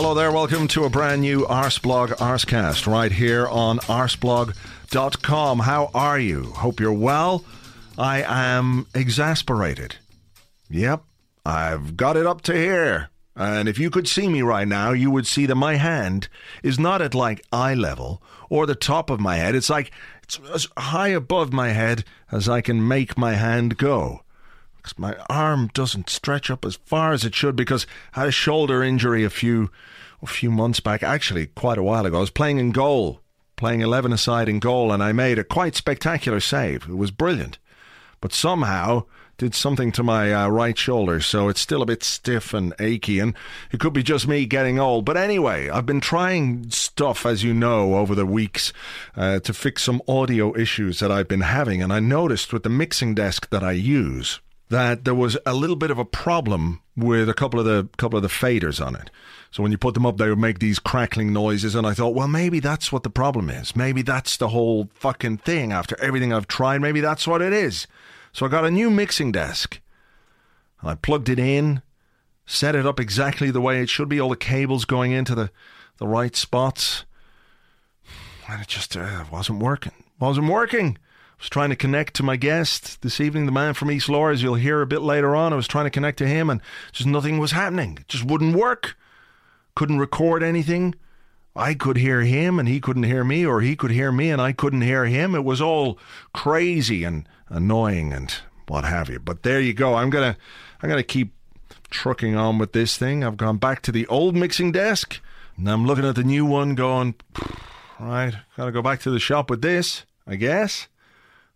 Hello there, welcome to a brand new Arseblog Arsecast right here on arseblog.com. How are you? Hope you're well. I am exasperated. Yep, I've got it up to here. And if you could see me right now, you would see that my hand is not at like eye level or the top of my head. It's like it's as high above my head as I can make my hand go my arm doesn't stretch up as far as it should because I had a shoulder injury a few a few months back, actually quite a while ago. I was playing in goal, playing 11 aside in goal, and I made a quite spectacular save. It was brilliant. But somehow did something to my uh, right shoulder, so it's still a bit stiff and achy, and it could be just me getting old. But anyway, I've been trying stuff, as you know, over the weeks uh, to fix some audio issues that I've been having, and I noticed with the mixing desk that I use that there was a little bit of a problem with a couple of the couple of the faders on it. So when you put them up, they would make these crackling noises, and I thought, well, maybe that's what the problem is. Maybe that's the whole fucking thing. After everything I've tried, maybe that's what it is. So I got a new mixing desk. I plugged it in, set it up exactly the way it should be. All the cables going into the the right spots, and it just uh, wasn't working. Wasn't working was trying to connect to my guest this evening, the man from East Lower, as you'll hear a bit later on. I was trying to connect to him, and just nothing was happening. It just wouldn't work. Couldn't record anything. I could hear him, and he couldn't hear me, or he could hear me, and I couldn't hear him. It was all crazy and annoying and what have you. But there you go. I'm gonna, I'm gonna keep trucking on with this thing. I've gone back to the old mixing desk, and I'm looking at the new one, going, right, gotta go back to the shop with this, I guess.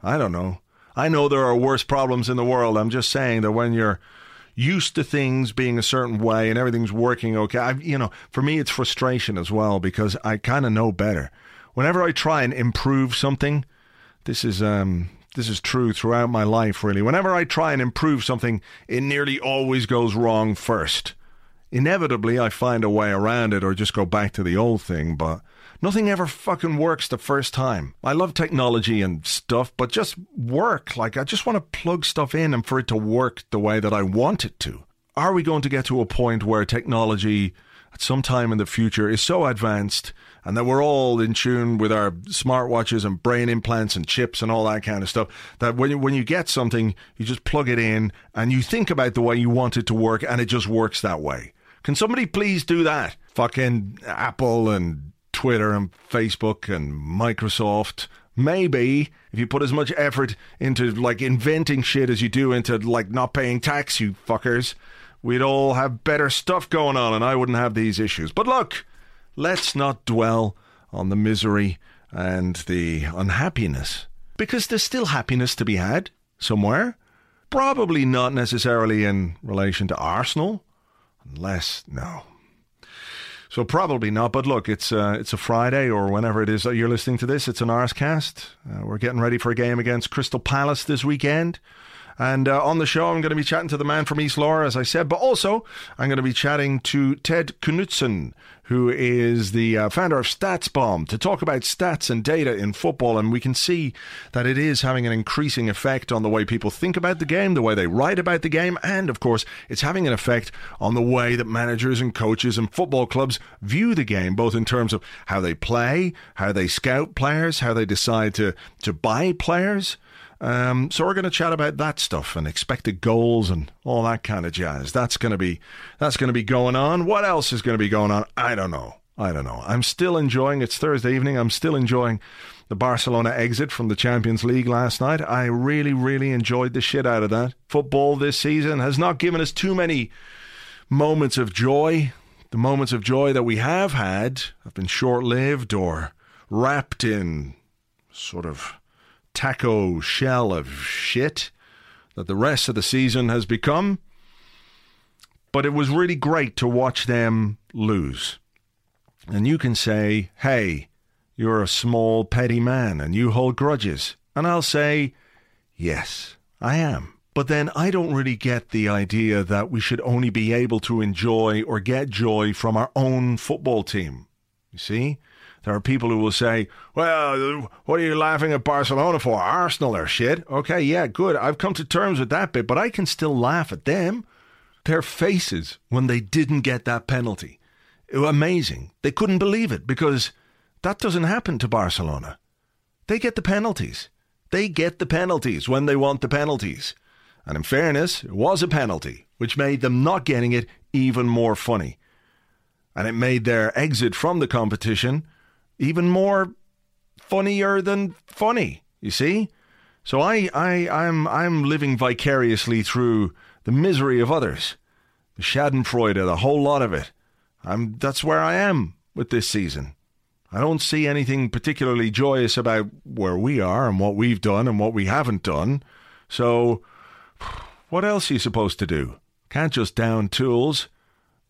I don't know. I know there are worse problems in the world. I'm just saying that when you're used to things being a certain way and everything's working okay, I, you know, for me it's frustration as well because I kind of know better. Whenever I try and improve something, this is um this is true throughout my life really. Whenever I try and improve something, it nearly always goes wrong first. Inevitably I find a way around it or just go back to the old thing, but Nothing ever fucking works the first time. I love technology and stuff, but just work. Like, I just want to plug stuff in and for it to work the way that I want it to. Are we going to get to a point where technology at some time in the future is so advanced and that we're all in tune with our smartwatches and brain implants and chips and all that kind of stuff that when you, when you get something you just plug it in and you think about the way you want it to work and it just works that way can somebody please do that fucking apple and Twitter and Facebook and Microsoft. Maybe if you put as much effort into like inventing shit as you do into like not paying tax, you fuckers, we'd all have better stuff going on and I wouldn't have these issues. But look, let's not dwell on the misery and the unhappiness because there's still happiness to be had somewhere. Probably not necessarily in relation to Arsenal, unless, no, so probably not. But look, it's uh, it's a Friday or whenever it is that you're listening to this. It's an Arsecast. Uh, we're getting ready for a game against Crystal Palace this weekend. And uh, on the show, I'm going to be chatting to the man from East Lower, as I said, but also I'm going to be chatting to Ted Knutson, who is the uh, founder of StatsBomb, to talk about stats and data in football. And we can see that it is having an increasing effect on the way people think about the game, the way they write about the game, and of course, it's having an effect on the way that managers and coaches and football clubs view the game, both in terms of how they play, how they scout players, how they decide to, to buy players. Um, so we're going to chat about that stuff and expected goals and all that kind of jazz. That's going to be that's going to be going on. What else is going to be going on? I don't know. I don't know. I'm still enjoying. It's Thursday evening. I'm still enjoying the Barcelona exit from the Champions League last night. I really, really enjoyed the shit out of that. Football this season has not given us too many moments of joy. The moments of joy that we have had have been short lived or wrapped in sort of taco shell of shit that the rest of the season has become. But it was really great to watch them lose. And you can say, hey, you're a small, petty man and you hold grudges. And I'll say, yes, I am. But then I don't really get the idea that we should only be able to enjoy or get joy from our own football team. You see? There are people who will say, well, what are you laughing at Barcelona for? Arsenal are shit. Okay, yeah, good. I've come to terms with that bit, but I can still laugh at them. Their faces when they didn't get that penalty. Amazing. They couldn't believe it because that doesn't happen to Barcelona. They get the penalties. They get the penalties when they want the penalties. And in fairness, it was a penalty, which made them not getting it even more funny. And it made their exit from the competition even more funnier than funny, you see? So I, I, I'm, I'm living vicariously through the misery of others. The Schadenfreude, the whole lot of it. I'm, that's where I am with this season. I don't see anything particularly joyous about where we are and what we've done and what we haven't done. So, what else are you supposed to do? Can't just down tools.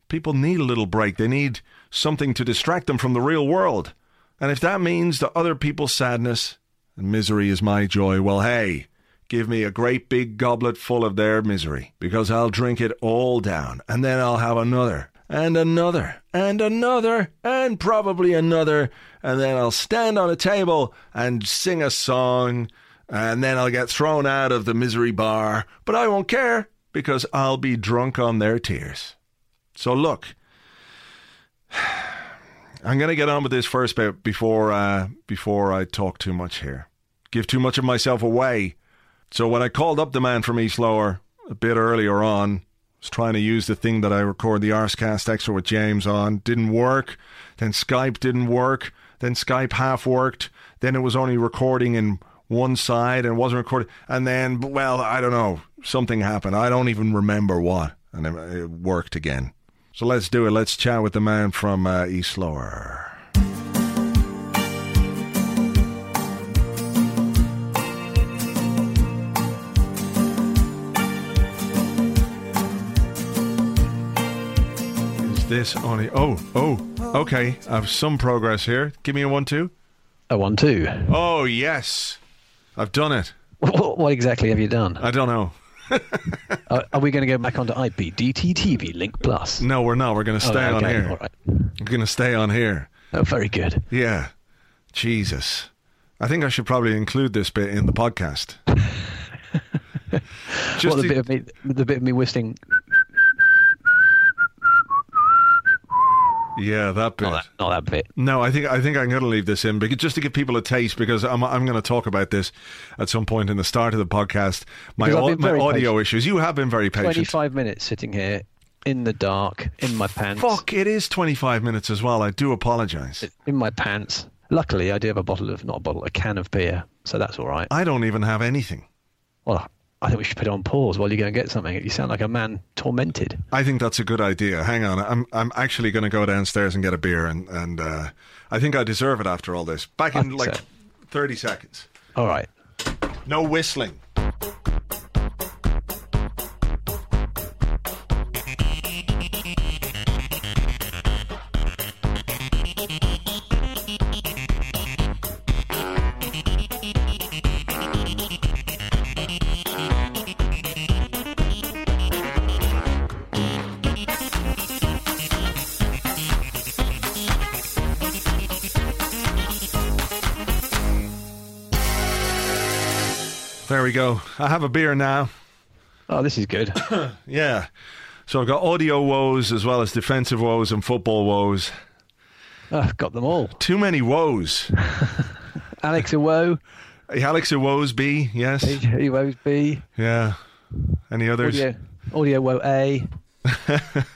People need a little break. They need something to distract them from the real world. And if that means the other people's sadness and misery is my joy, well, hey, give me a great big goblet full of their misery, because I'll drink it all down, and then I'll have another, and another, and another, and probably another, and then I'll stand on a table and sing a song, and then I'll get thrown out of the misery bar, but I won't care, because I'll be drunk on their tears. So look. I'm going to get on with this first bit before uh, before I talk too much here. Give too much of myself away. So when I called up the man from East Lower a bit earlier on, was trying to use the thing that I record the Arsecast Extra with James on. Didn't work. Then Skype didn't work. Then Skype half worked. Then it was only recording in one side and wasn't recording. And then, well, I don't know. Something happened. I don't even remember what. And it worked again. So let's do it. Let's chat with the man from uh, East Lower. Is this only? Oh, oh, okay. I have some progress here. Give me a one, two. A one, two. Oh yes, I've done it. What, what exactly have you done? I don't know. Are, uh, are we going to go back onto IPDTTV Link Plus? No, we're not. We're going to oh, stay Oh, on here. all right. We're going to stay on here. Oh, very good. Yeah. Jesus. I think I should probably include this bit in the podcast. Just the to- bit of me, the bit of me whistling. Yeah, that bit. Not that, not that bit. No, I think I think I'm going to leave this in because just to give people a taste because I'm I'm going to talk about this at some point in the start of the podcast. My au- my audio patient. issues. You have been very patient. Twenty-five minutes sitting here in the dark in my pants. Fuck, it is 25 minutes as well. I do apologize. In my pants. Luckily, I do have a bottle of not a bottle, a can of beer, so that's all right. I don't even have anything. Well, I think we should put it on pause while you go and get something. You sound like a man tormented. I think that's a good idea. Hang on, I'm I'm actually going to go downstairs and get a beer, and and uh, I think I deserve it after all this. Back in like so. 30 seconds. All right. No whistling. We go. I have a beer now. Oh, this is good. Yeah. So I've got audio woes as well as defensive woes and football woes. I've got them all. Too many woes. Alex a woe. Alex a woes B, yes. He woes B, Yeah. Any others? Audio, Audio woe A.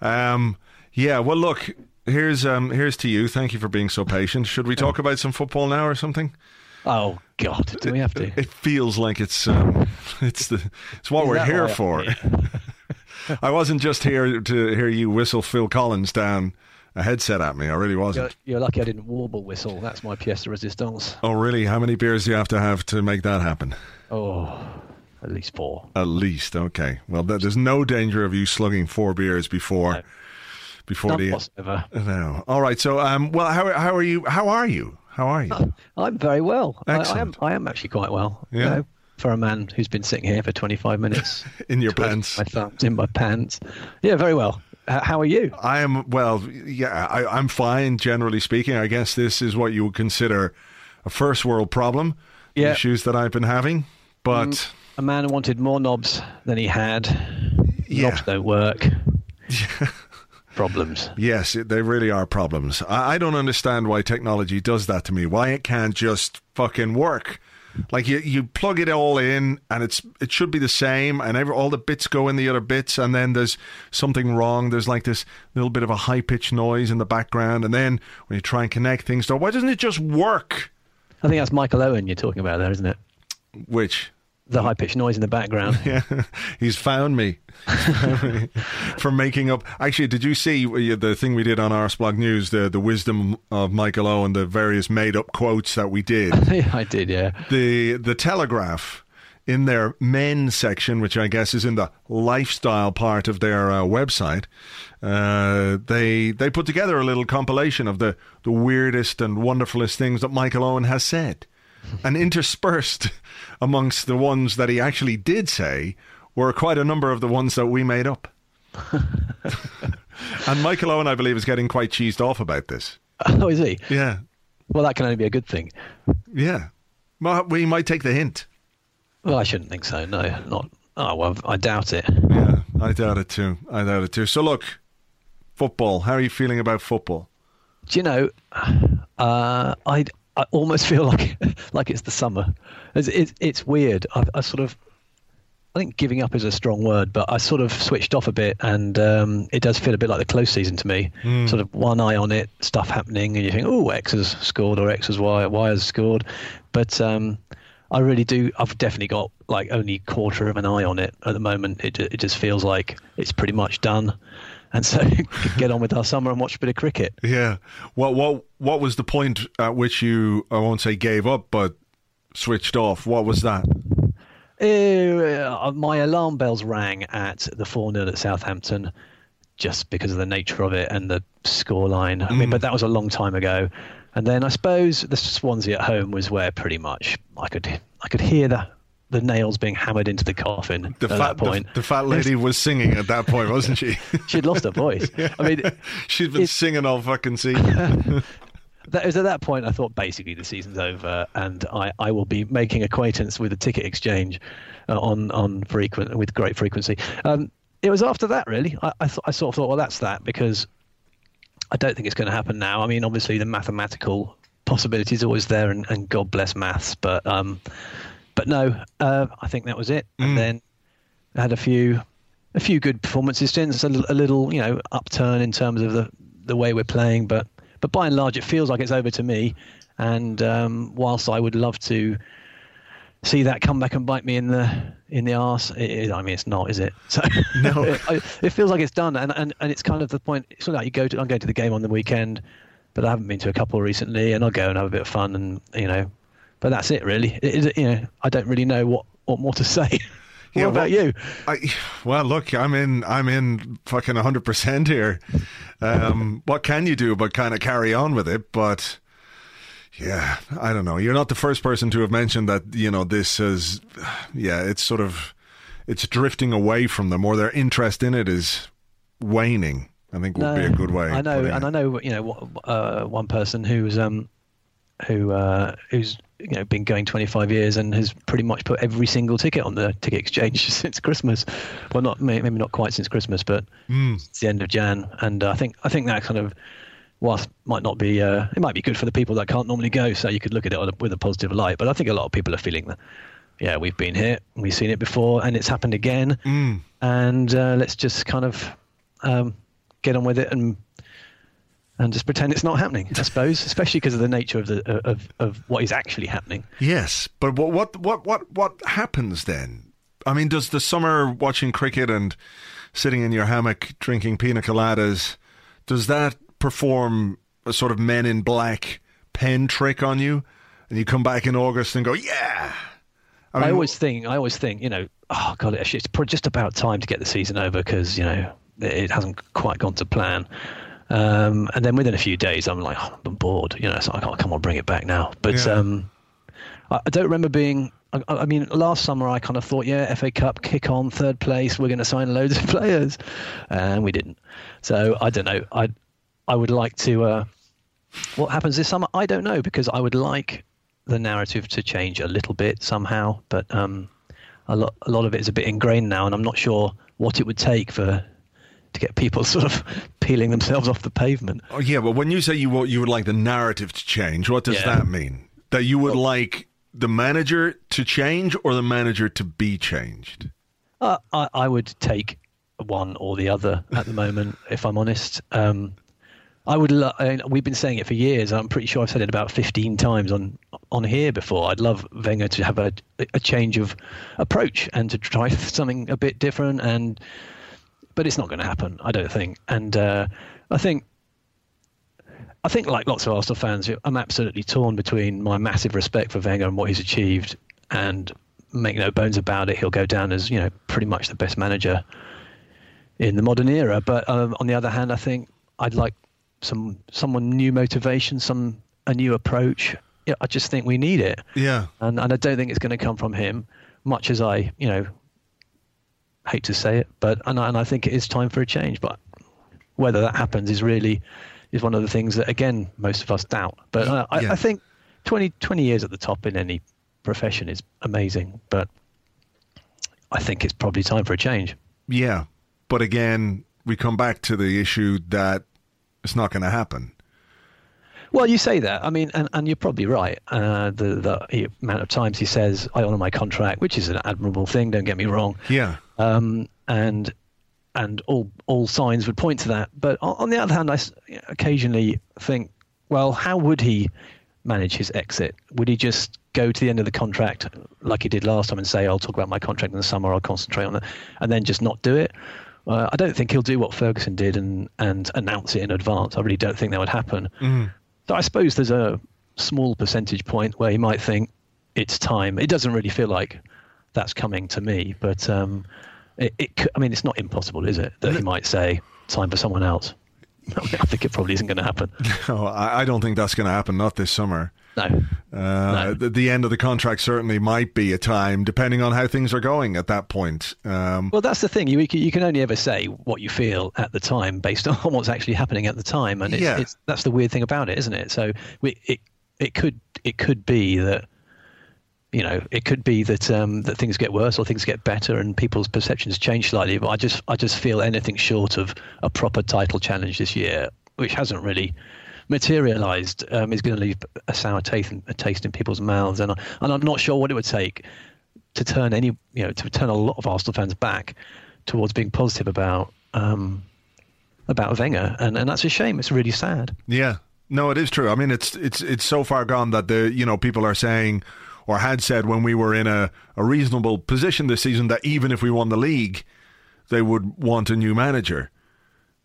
Um, yeah, well, look, here's um, here's to you. Thank you for being so patient. Should we talk about some football now or something? Oh God, do we have to? It feels like it's um, it's the it's what Is we're here for. I wasn't just here to hear you whistle Phil Collins down a headset at me. I really wasn't. you're lucky I didn't warble whistle. That's my pièce de résistance. Oh, really? How many beers do you have to have to make that happen? Oh, at least four. At least, okay. Well, there's no danger of you slugging four beers before No. before None the whatsoever. no. All right. So, um, well, how how are you? How are you? How are you? Uh, I'm very well. I, I am. Excellent. I am actually quite well. you Yeah. know, for a man who's been sitting here for 25 minutes. In your pants. My thumbs in my pants. Yeah, very well. How are you? I am well. Yeah, I, I'm fine. Generally speaking, I guess this is what you would consider a first world problem. the Yeah. issues that I've been having, but mm, A man wanted more knobs than he had. Yeah. Knobs don't work. Problems. yes, they really are problems. I, I don't understand why technology does that to me. Why it can't just fucking work. Like you, you plug it all in, and it's it should be the same, and every, all the bits go in the other bits, and then there's something wrong. There's like this little bit of a high pitched noise in the background, and then when you try and connect things, to why doesn't it just work? I think that's Michael Owen you're talking about there, isn't it? Which The high pitched noise in the background. Yeah, he's found me for making up. Actually, did you see uh, the thing we did on Arseblog News? The the wisdom of Michael Owen, the various made up quotes that we did. yeah, I did, yeah. the The Telegraph in their men section, which I guess is in the lifestyle part of their uh, website, uh, they they put together a little compilation of the the weirdest and wonderfulest things that Michael Owen has said, and interspersed amongst the ones that he actually did say were quite a number of the ones that we made up. and Michael Owen, I believe, is getting quite cheesed off about this. Oh, is he? Yeah, Well, that can only be a good thing. yeah. Well, we might take the hint. Well, I shouldn't think so. No, not. Oh, well, I doubt it. Yeah, I doubt it too. I doubt it too. So look, football. How are you feeling about football? Do you know? Uh, I I almost feel like like it's the summer. It's it's, it's weird. I, I sort of. I think giving up is a strong word, but I sort of switched off a bit, and um, it does feel a bit like the close season to me. Sort of one eye on it, stuff happening, and you think, "Oh, X has scored, or X has Y, Y has scored," but um, I really do. I've definitely got like only quarter of an eye on it at the moment. It it just feels like it's pretty much done, and so get on with our summer and watch a bit of cricket. Yeah. What what what was the point at which you I won't say gave up, but switched off? What was that? Uh, my alarm bells rang at the 4 0 at Southampton just because of the nature of it and the scoreline. I mean, but that was a long time ago. And then I suppose the Swansea at home was where pretty much I could I could hear the the nails being hammered into the coffin The at fat that point. the fat lady was singing at that point, wasn't she? She'd lost her voice. I mean, she'd been singing all fucking season. that was at that point I thought basically the season's over and I, I will be making acquaintance with the ticket exchange uh, on on frequent with great frequency. Um, it was after that really. I I, th- I sort of thought well that's that because I don't think it's going to happen now. I mean obviously the mathematical possibility is always there and, and God bless maths but um but no uh, I think that was it. And then I had a few a few good performances since a, little- a little you know upturn in terms of the the way we're playing. But but by and large it feels like it's over to me. And um, whilst I would love to see that come back and bite me in the in the arse it, it, I mean it's not is it? So No. it, it feels like it's done. And, and and it's kind of the point it's sort of like you go to I'm going to the game on the weekend but I haven't been to a couple recently and I'll go and have a bit of fun and you know but that's it really it, you know I don't really know what what more to say what Yeah, about well- you I, well, look, I'm in. I'm in fucking 100 percent here. Um, what can you do but kind of carry on with it? But yeah, I don't know. You're not the first person to have mentioned that. You know, this is. Yeah, it's sort of. It's drifting away from them, or their interest in it is waning. I think would be a good way. I know, and it. I know, you know, uh, one person who's um, who uh, who's you know been going 25 years and has pretty much put every single ticket on the ticket exchange since Christmas. Well, not maybe not quite since Christmas, but Hmm. it's the end of Jan, and uh, I think I think that kind of whilst might not be uh, it might be good for the people that can't normally go, so you could look at it with a positive light. But I think a lot of people are feeling that. Yeah, we've been here, we've seen it before, and it's happened again. And uh, let's just kind of um, get on with it and and just pretend it's not happening. I suppose, especially because of the nature of the of of what is actually happening. Yes, but what what what what what happens then? I mean, does the summer watching cricket and sitting in your hammock drinking pina coladas does that perform a sort of Men in Black pen trick on you, and you come back in August and go, yeah. I, mean, I always think, I always think, you know, oh god, it's just about time to get the season over because you know it hasn't quite gone to plan. Um, and then within a few days, I'm like, oh, I'm bored, you know. So I can't come on, bring it back now. But yeah. um, I, I, don't remember being. I, I, mean, last summer I kind of thought, yeah, FA Cup kick on, third place, we're going to sign loads of players, and we didn't. So I don't know. I I would like to. Uh, what happens this summer? I don't know because I would like the narrative to change a little bit somehow, but um, a lot a lot of it is a bit ingrained now, and I'm not sure what it would take for to get people sort of peeling themselves off the pavement. Oh yeah, but when you say you want, you would like the narrative to change, what does yeah. that mean? That you would well, like the manager to change or the manager to be changed? Uh, I, I would take one or the other at the moment, if I'm honest. Um, I would. Lo- I mean, we've been saying it for years. I'm pretty sure I've said it about 15 times on on here before. I'd love Wenger to have a a change of approach and to try something a bit different. And but it's not going to happen. I don't think. And uh, I think. I think, like lots of Arsenal fans, I'm absolutely torn between my massive respect for Wenger and what he's achieved, and make no bones about it, he'll go down as you know pretty much the best manager in the modern era. But um, on the other hand, I think I'd like some someone new motivation, some a new approach. Yeah, I just think we need it. Yeah, and and I don't think it's going to come from him. Much as I, you know, hate to say it, but and I, and I think it is time for a change. But whether that happens is really is one of the things that again most of us doubt. But uh, I, I think 20, 20 years at the top in any profession is amazing, but I think it's probably time for a change. Yeah, but again, we come back to the issue that it's not going to happen. Well, you say that. I mean, and, and you're probably right. Uh, the, the amount of times he says, "I honour my contract," which is an admirable thing. Don't get me wrong. Yeah. Um, and and all all signs would point to that. But on, on the other hand, I occasionally think, well, how would he manage his exit? Would he just go to the end of the contract like he did last time and say, "I'll talk about my contract in the summer. I'll concentrate on it," and then just not do it? Uh, I don't think he'll do what Ferguson did and, and announce it in advance. I really don't think that would happen. Mm. I suppose there's a small percentage point where he might think it's time. It doesn't really feel like that's coming to me, but um, it, it, I mean, it's not impossible, is it? That he might say time for someone else. I think it probably isn't going to happen. No, I don't think that's going to happen. Not this summer. No. Uh, no. The, end of the contract certainly might be a time, depending on how things are going at that point. Um, well, that's the thing. You you can only ever say what you feel at the time based on what's actually happening at the time, and it's, yeah. it's that's the weird thing about it, isn't it? So we, it it could it could be that you know, it could be that um, that things get worse or things get better and people's perceptions change slightly. But I just I just feel anything short of a proper title challenge this year, which hasn't really materialised, um, is going to leave a sour taste, a taste in people's mouths. And I, and I'm not sure what it would take to turn any you know to turn a lot of Arsenal fans back towards being positive about um, about Wenger, and and that's a shame. It's really sad. Yeah. No, it is true. I mean, it's it's it's so far gone that the you know people are saying or had said when we were in a, a reasonable position this season that even if we won the league, they would want a new manager,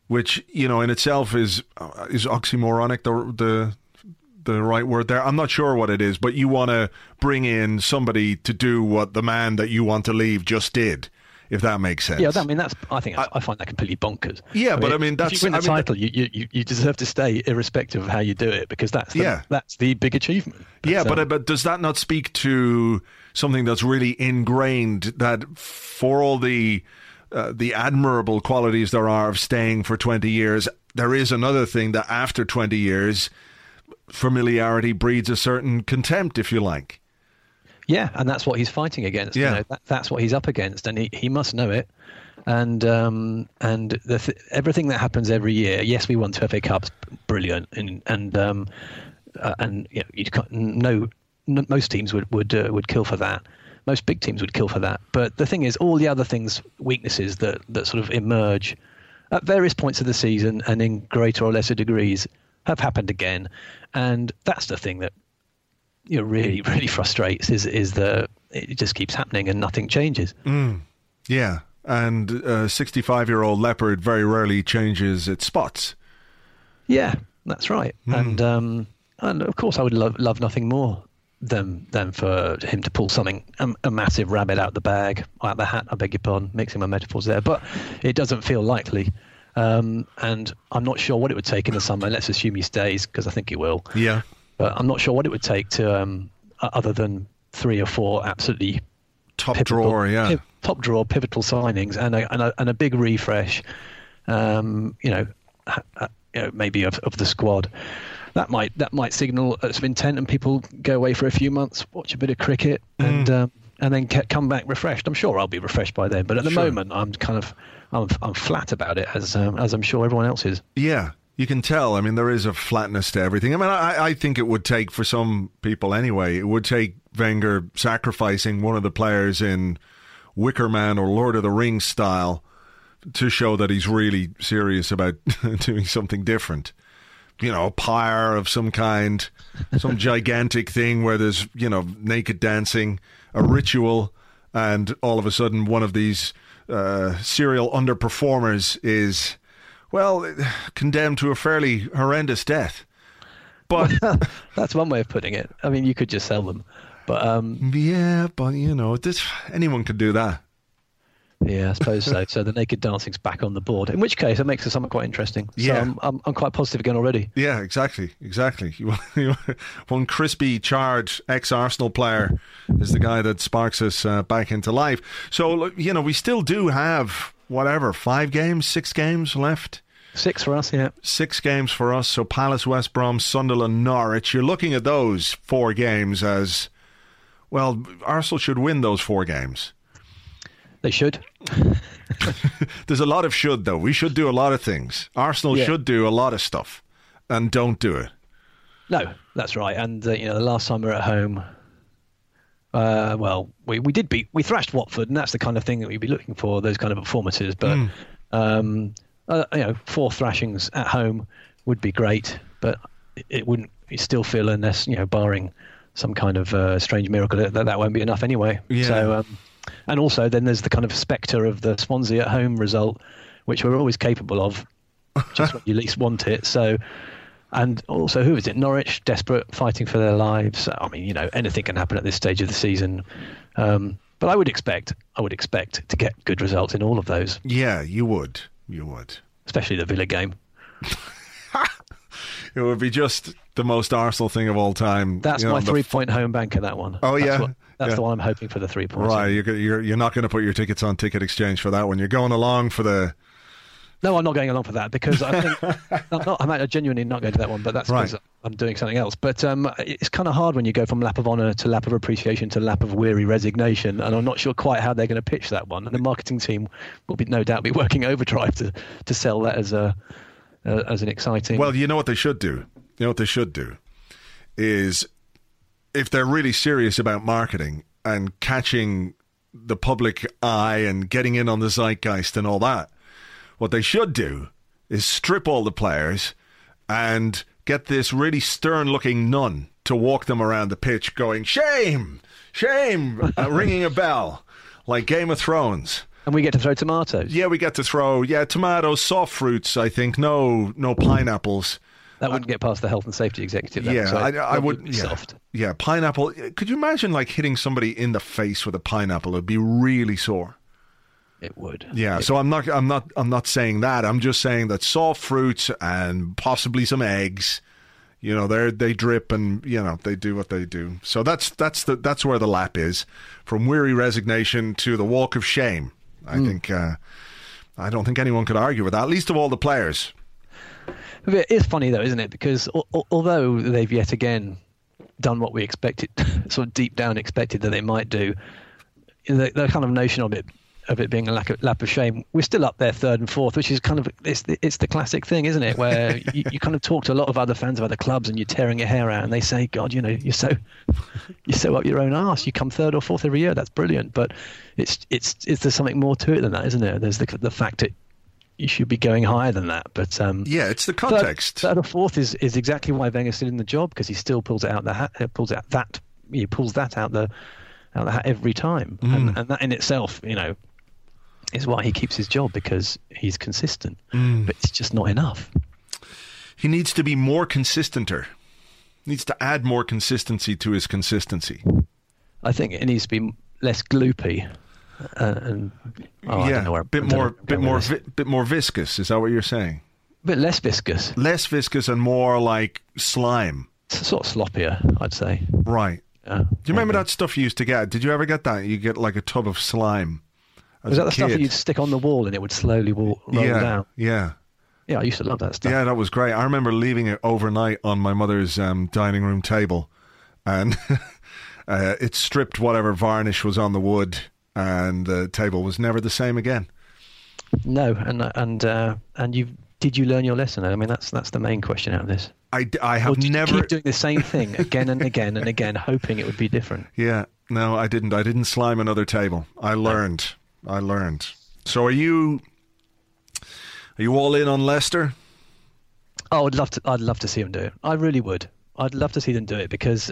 which you know in itself is uh, is oxymoronic. The the the right word there. I'm not sure what it is, but you want to bring in somebody to do what the man that you want to leave just did if that makes sense. Yeah, I mean that's. I think I, I find that completely bonkers. Yeah, I but I mean that's. If you win the I title, mean, you, you you deserve to stay, irrespective of how you do it, because that's the, yeah. that's the big achievement. But, yeah, but but does that not speak to something that's really ingrained that for all the uh, the admirable qualities there are of staying for 20 years, there is another thing that after 20 years, familiarity breeds a certain contempt, if you like. Yeah, and that's what he's fighting against. Yeah. You know, that, that's what he's up against, and he, he must know it. And um, and th- everything that happens every year. Yes, we won two FA Cups, brilliant, and and um, uh, and you know, you no, no, most teams would would uh, would kill for that. Most big teams would kill for that. But the thing is, all the other things, weaknesses that that sort of emerge at various points of the season and in greater or lesser degrees have happened again. And that's the thing that you know really really frustrates is is the it just keeps happening and nothing changes. Mm. Yeah, and a 65 year old leopard very rarely changes its spots. Yeah, that's right. Mm. And um, and of course, I would love love nothing more than than for him to pull something a, a, massive rabbit out the bag, out the hat. I beg your pardon, mixing my metaphors there, but it doesn't feel likely. Um, and I'm not sure what it would take in the summer. Let's assume he stays because I think he will. Yeah. But I'm not sure what it would take to, um, other than three or four absolutely top pivotal, drawer, yeah, top drawer pivotal signings and a, and a, and a big refresh. Um, you know, you know, maybe of, of the squad. That might that might signal some intent, and people go away for a few months, watch a bit of cricket, mm. and um, and then come back refreshed. I'm sure I'll be refreshed by then, but at the sure. moment, I'm kind of I'm, I'm flat about it, as um, as I'm sure everyone else is. Yeah, you can tell. I mean, there is a flatness to everything. I mean, I, I think it would take for some people anyway. It would take Wenger sacrificing one of the players in Wicker Man or Lord of the Rings style to show that he's really serious about doing something different. You know, a pyre of some kind, some gigantic thing where there's, you know, naked dancing, a ritual, and all of a sudden one of these uh, serial underperformers is, well, condemned to a fairly horrendous death. But that's one way of putting it. I mean, you could just sell them. But um, yeah, but you know, this anyone could do that. Yeah, I suppose so. So the naked dancing's back on the board. In which case, it makes the summer quite interesting. So yeah, I'm, I'm, I'm quite positive again already. Yeah, exactly, exactly. One crispy, charred ex-Arsenal player is the guy that sparks us uh, back into life. So you know, we still do have whatever five games, six games left. Six for us, yeah. Six games for us. So Palace, West Brom, Sunderland, Norwich. You're looking at those four games as well. Arsenal should win those four games. They should. There's a lot of should though. We should do a lot of things. Arsenal yeah. should do a lot of stuff, and don't do it. No, that's right. And uh, you know, the last time we were at home, uh, well, we, we did beat we thrashed Watford, and that's the kind of thing that we'd be looking for. Those kind of performances, but mm. um, uh, you know, four thrashings at home would be great, but it wouldn't. You still feel unless you know, barring some kind of uh, strange miracle, that that won't be enough anyway. Yeah. So. Um, and also, then there's the kind of spectre of the Swansea at home result, which we're always capable of, just when you least want it. So, and also, who is it? Norwich, desperate, fighting for their lives. I mean, you know, anything can happen at this stage of the season. Um, but I would expect, I would expect to get good results in all of those. Yeah, you would. You would. Especially the Villa game. it would be just the most Arsenal thing of all time. That's you know, my three-point f- home banker. That one. Oh That's yeah. What, that's yeah. the one I'm hoping for the three points. Right, you're, you're you're not going to put your tickets on Ticket Exchange for that one. You're going along for the. No, I'm not going along for that because I think I'm not. I'm genuinely not going to that one, but that's because right. I'm doing something else. But um, it's kind of hard when you go from lap of honour to lap of appreciation to lap of weary resignation, and I'm not sure quite how they're going to pitch that one. And the marketing team will be no doubt be working overdrive to to sell that as a uh, as an exciting. Well, you know what they should do. You know what they should do is if they're really serious about marketing and catching the public eye and getting in on the zeitgeist and all that, what they should do is strip all the players and get this really stern looking nun to walk them around the pitch going, shame, shame, uh, ringing a bell like Game of Thrones. And we get to throw tomatoes. Yeah, we get to throw yeah tomatoes, soft fruits. I think no no pineapples. That wouldn't get past the health and safety executive. Then, yeah, so I, I would. Yeah, soft. yeah, pineapple. Could you imagine like hitting somebody in the face with a pineapple? It'd be really sore. It would. Yeah. It so I'm not. I'm not. I'm not saying that. I'm just saying that soft fruits and possibly some eggs. You know, they they drip and you know they do what they do. So that's that's the that's where the lap is, from weary resignation to the walk of shame. I mm. think. Uh, I don't think anyone could argue with that. At least of all the players. It is funny though, isn't it? Because although they've yet again done what we expected, sort of deep down expected that they might do, the, the kind of notion of it of it being a lack of lap of shame, we're still up there third and fourth, which is kind of it's the, it's the classic thing, isn't it? Where you, you, kind of talk to a lot of other fans of other clubs and you're tearing your hair out, and they say, "God, you know, you're so you're so up your own ass. You come third or fourth every year. That's brilliant." But it's it's it's there's something more to it than that, isn't there? There's the the fact that you should be going higher than that. But um, yeah, it's the context. Third, third or fourth is, is exactly why Wenger's still in the job because he still pulls it out the hat, uh, pulls out that he pulls that out the out the hat every time, mm. and, and that in itself, you know, is why he keeps his job because he's consistent. Mm. But it's just not enough. He needs to be more consistenter. Needs to add more consistency to his consistency. I think it needs to be less gloopy. Uh, and oh, yeah, a bit more, bit more, vi- bit more viscous. Is that what you're saying? A bit less viscous. Less viscous and more like slime. It's sort of sloppier, I'd say. Right. Uh, Do you remember that stuff you used to get? Did you ever get that? You get like a tub of slime. Was that the kid. stuff that you'd stick on the wall and it would slowly roll yeah, down? Yeah. Yeah, I used to love that stuff. Yeah, that was great. I remember leaving it overnight on my mother's um, dining room table, and uh, it stripped whatever varnish was on the wood, and the table was never the same again. No, and and uh, and you did you learn your lesson? I mean, that's that's the main question out of this. I, I have never keep doing the same thing again and again and again, hoping it would be different. Yeah, no, I didn't. I didn't slime another table. I learned. I learned. So, are you are you all in on Leicester? Oh, I'd love to. I'd love to see them do it. I really would. I'd love to see them do it because,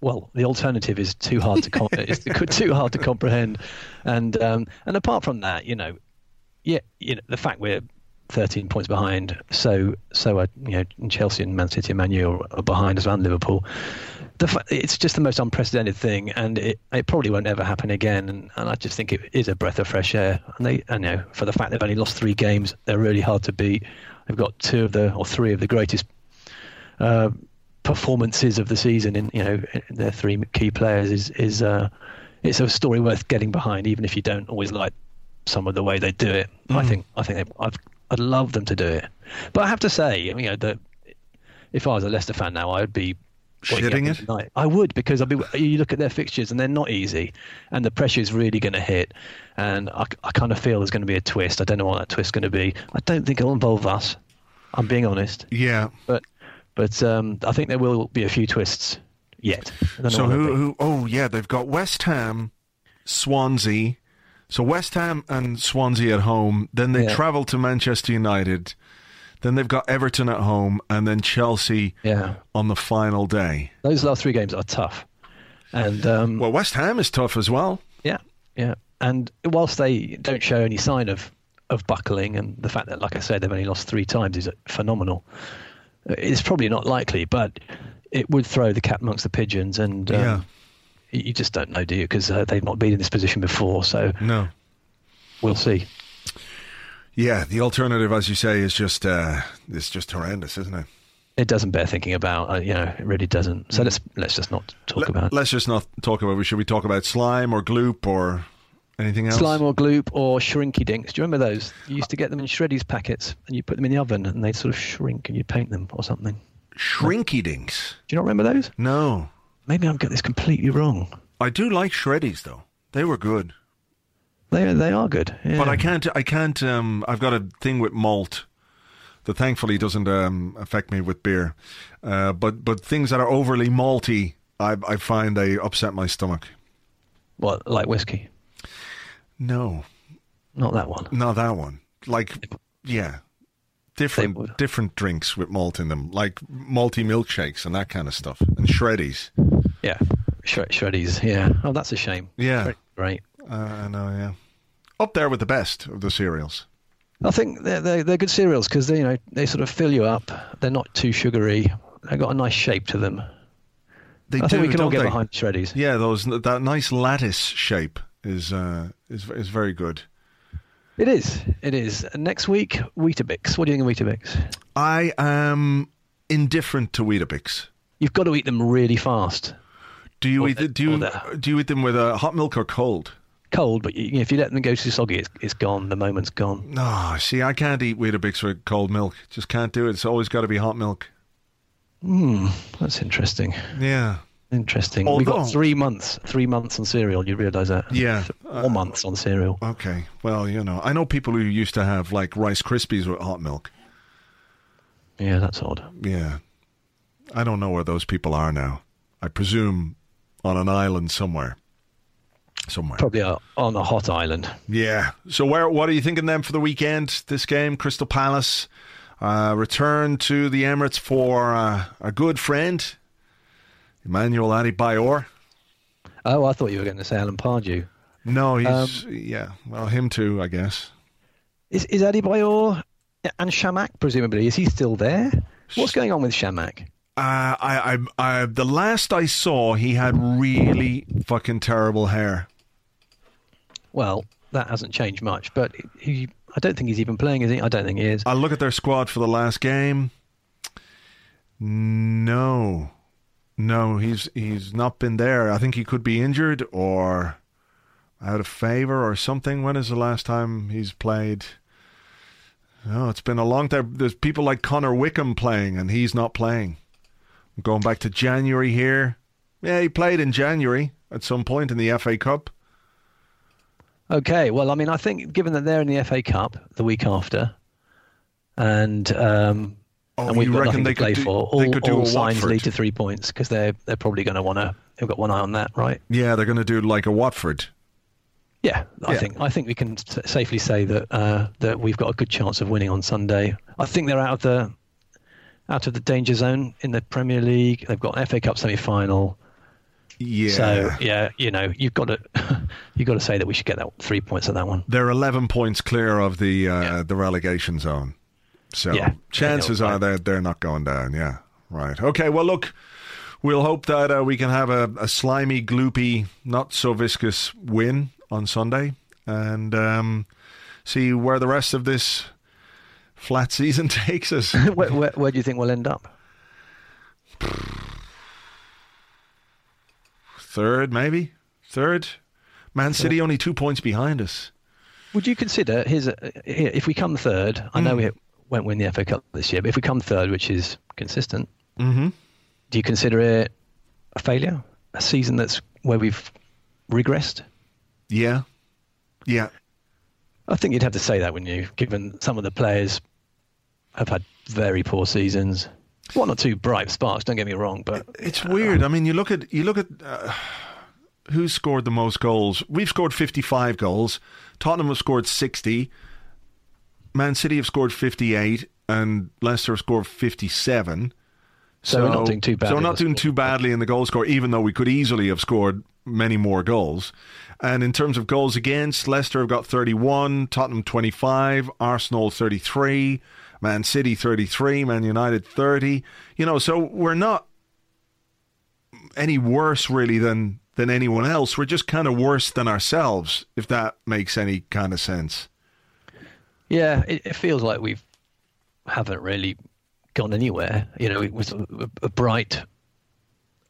well, the alternative is too hard to com- it's too hard to comprehend, and um, and apart from that, you know, yeah, you know, the fact we're 13 points behind, so so are you know Chelsea and Man City and Man U are behind as well, and Liverpool. The, it's just the most unprecedented thing, and it, it probably won't ever happen again. And, and I just think it is a breath of fresh air. And they, I know for the fact they've only lost three games, they're really hard to beat. They've got two of the or three of the greatest uh, performances of the season in you know in their three key players is is uh, it's a story worth getting behind, even if you don't always like some of the way they do it. Mm. I think I think I'd I'd love them to do it, but I have to say, you know, that if I was a Leicester fan now, I'd be shitting it? Tonight. I would because I'll be. You look at their fixtures and they're not easy, and the pressure is really going to hit. And I, I kind of feel there's going to be a twist. I don't know what that twist's going to be. I don't think it'll involve us. I'm being honest. Yeah. But but um, I think there will be a few twists yet. So who, who? Oh yeah, they've got West Ham, Swansea. So West Ham and Swansea at home. Then they yeah. travel to Manchester United. Then they've got Everton at home and then Chelsea yeah. on the final day. Those last three games are tough. And um, well, West Ham is tough as well. Yeah, yeah. And whilst they don't show any sign of of buckling, and the fact that, like I said, they've only lost three times is phenomenal. It's probably not likely, but it would throw the cat amongst the pigeons, and um, yeah. you just don't know, do you? Because uh, they've not been in this position before. So no, we'll see. Yeah, the alternative, as you say, is just uh, it's just horrendous, isn't it? It doesn't bear thinking about. Uh, you know, it really doesn't. So let's let's just not talk Let, about. Let's just not talk about. Should we talk about slime or gloop or anything else? Slime or gloop or shrinky dinks. Do you remember those? You used to get them in shreddies packets, and you put them in the oven, and they'd sort of shrink, and you'd paint them or something. Shrinky dinks. Do you not remember those? No. Maybe I've got this completely wrong. I do like shreddies though. They were good. They they are good. Yeah. But I can't I can't um I've got a thing with malt that thankfully doesn't um, affect me with beer. Uh, but but things that are overly malty, I I find they upset my stomach. What like whiskey? No, not that one. Not that one. Like yeah, different different drinks with malt in them, like malty milkshakes and that kind of stuff, and shreddies. Yeah, Shred- shreddies. Yeah. Oh, that's a shame. Yeah. Right. Uh, I know, yeah. Up there with the best of the cereals. I think they're they're, they're good cereals because they you know they sort of fill you up. They're not too sugary. They've got a nice shape to them. They I do, think we can all get they? behind shreddies. Yeah, those that nice lattice shape is uh, is is very good. It is. It is. Next week, Weetabix. What do you think of Weetabix? I am indifferent to Weetabix. You've got to eat them really fast. Do you eat? The, do you the, do you eat them with a uh, hot milk or cold? Cold, but you, if you let them go too soggy, it's, it's gone. The moment's gone. No, see, I can't eat Weetabix with cold milk. Just can't do it. It's always got to be hot milk. Hmm, that's interesting. Yeah. Interesting. Although, We've got three months, three months on cereal. You realise that? Yeah, four uh, months on cereal. Okay. Well, you know, I know people who used to have like Rice Krispies with hot milk. Yeah, that's odd. Yeah, I don't know where those people are now. I presume on an island somewhere. somewhere. Probably uh, on a hot island. Yeah. So where? What are you thinking then for the weekend? This game, Crystal Palace, uh, return to the Emirates for uh, a good friend, Emmanuel Adebayor. Oh, I thought you were going to say Alan Pardew. No, he's yeah. Well, him too, I guess. Is is Adebayor and Chamakh presumably is he still there? What's going on with Chamakh? Uh, I, I, I, the last I saw, he had really fucking terrible hair. Well, that hasn't changed much, but he, I don't think he's even playing, is he? I don't think he is. I look at their squad for the last game. No, no, he's he's not been there. I think he could be injured or out of favour or something. When is the last time he's played? Oh, it's been a long time. There's people like Connor Wickham playing, and he's not playing. I'm going back to January here. Yeah, he played in January at some point in the FA Cup. Okay, well, I mean, I think given that they're in the FA Cup the week after, and um, Oh, and we've got reckon nothing they to play could do- for, they all, could do all a signs Watford? lead to three points because they're they're probably going to want to. They've got one eye on that, right? Yeah, they're going to do like a Watford. Yeah, I Yeah. think I think we can s- safely say that uh, that we've got a good chance of winning on Sunday. I think they're out of the out of the danger zone in the Premier League. They've got an FA Cup semi final. Yeah. So yeah, you know, you've got to you've got to say that we should get that three points at that one. They're 11 points clear of the uh, Yeah. the relegation zone. So Yeah. chances are they're, they're not going down. Yeah. Right. Okay. Well, look, we'll hope that uh, we can have a, a slimy, gloopy, not so viscous win on Sunday and um, see where the rest of this flat season takes us. where, where, where do you think we'll end up? Third, maybe? Third? Man City only two points behind us. Would you consider here's a, here, if we come third? I know we won't win the FA Cup this year, but if we come third, which is consistent, Mm-hmm. do you consider it a failure? A season that's where we've regressed? Yeah. Yeah. I think you'd have to say that, wouldn't you? Given some of the players have had very poor seasons. One or two bright sparks, don't get me wrong, but It's weird. I mean, you look at you look at uh, who scored the most goals. We've scored 55 goals. Tottenham have scored 60. Man City have scored 58, and Leicester have scored 57. So we're not doing too badly. So we're not doing too badly in the goal score, even though we could easily have scored many more goals. And in terms of goals against, Leicester have got 31, Tottenham 25, Arsenal 33, Man City 33, Man United 30. You know, so we're not any worse really than than anyone else. We're just kind of worse than ourselves, if that makes any kind of sense. Yeah, it, it feels like we've haven't really gone anywhere. You know, it was a, a bright,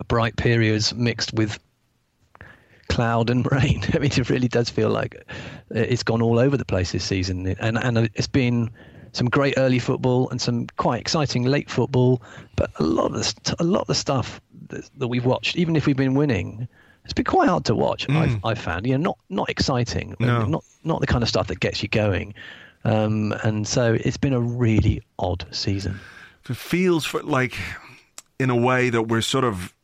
a bright periods mixed with cloud and rain. I mean, it really does feel like it's gone all over the place this season, and and it's been some great early football and some quite exciting late football, but a lot of the st- a lot of the stuff that, that we've watched, even if we've been winning. It's been quite hard to watch. I've, mm. I've found, you know, not not exciting, No. not not the kind of stuff that gets you going, um, and so it's been a really odd season. It feels for, like, in a way, that we're sort of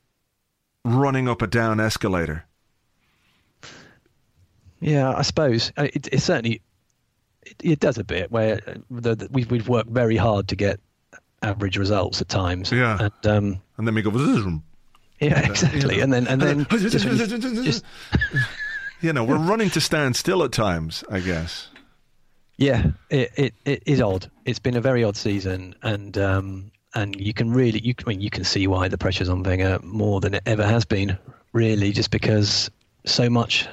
running up a down escalator. Yeah, I suppose Uh, it, it certainly it, it does a bit where uh, the, the, we've we've worked very hard to get average results at times. Yeah. and um, And then we go, yeah, exactly, and then and then just just- you know, we're running to stand still at times, I guess. Yeah, it, it it is odd. It's been a very odd season, and um and you can really you I mean you can see why the pressure's on Wenger more than it ever has been, really, just because so much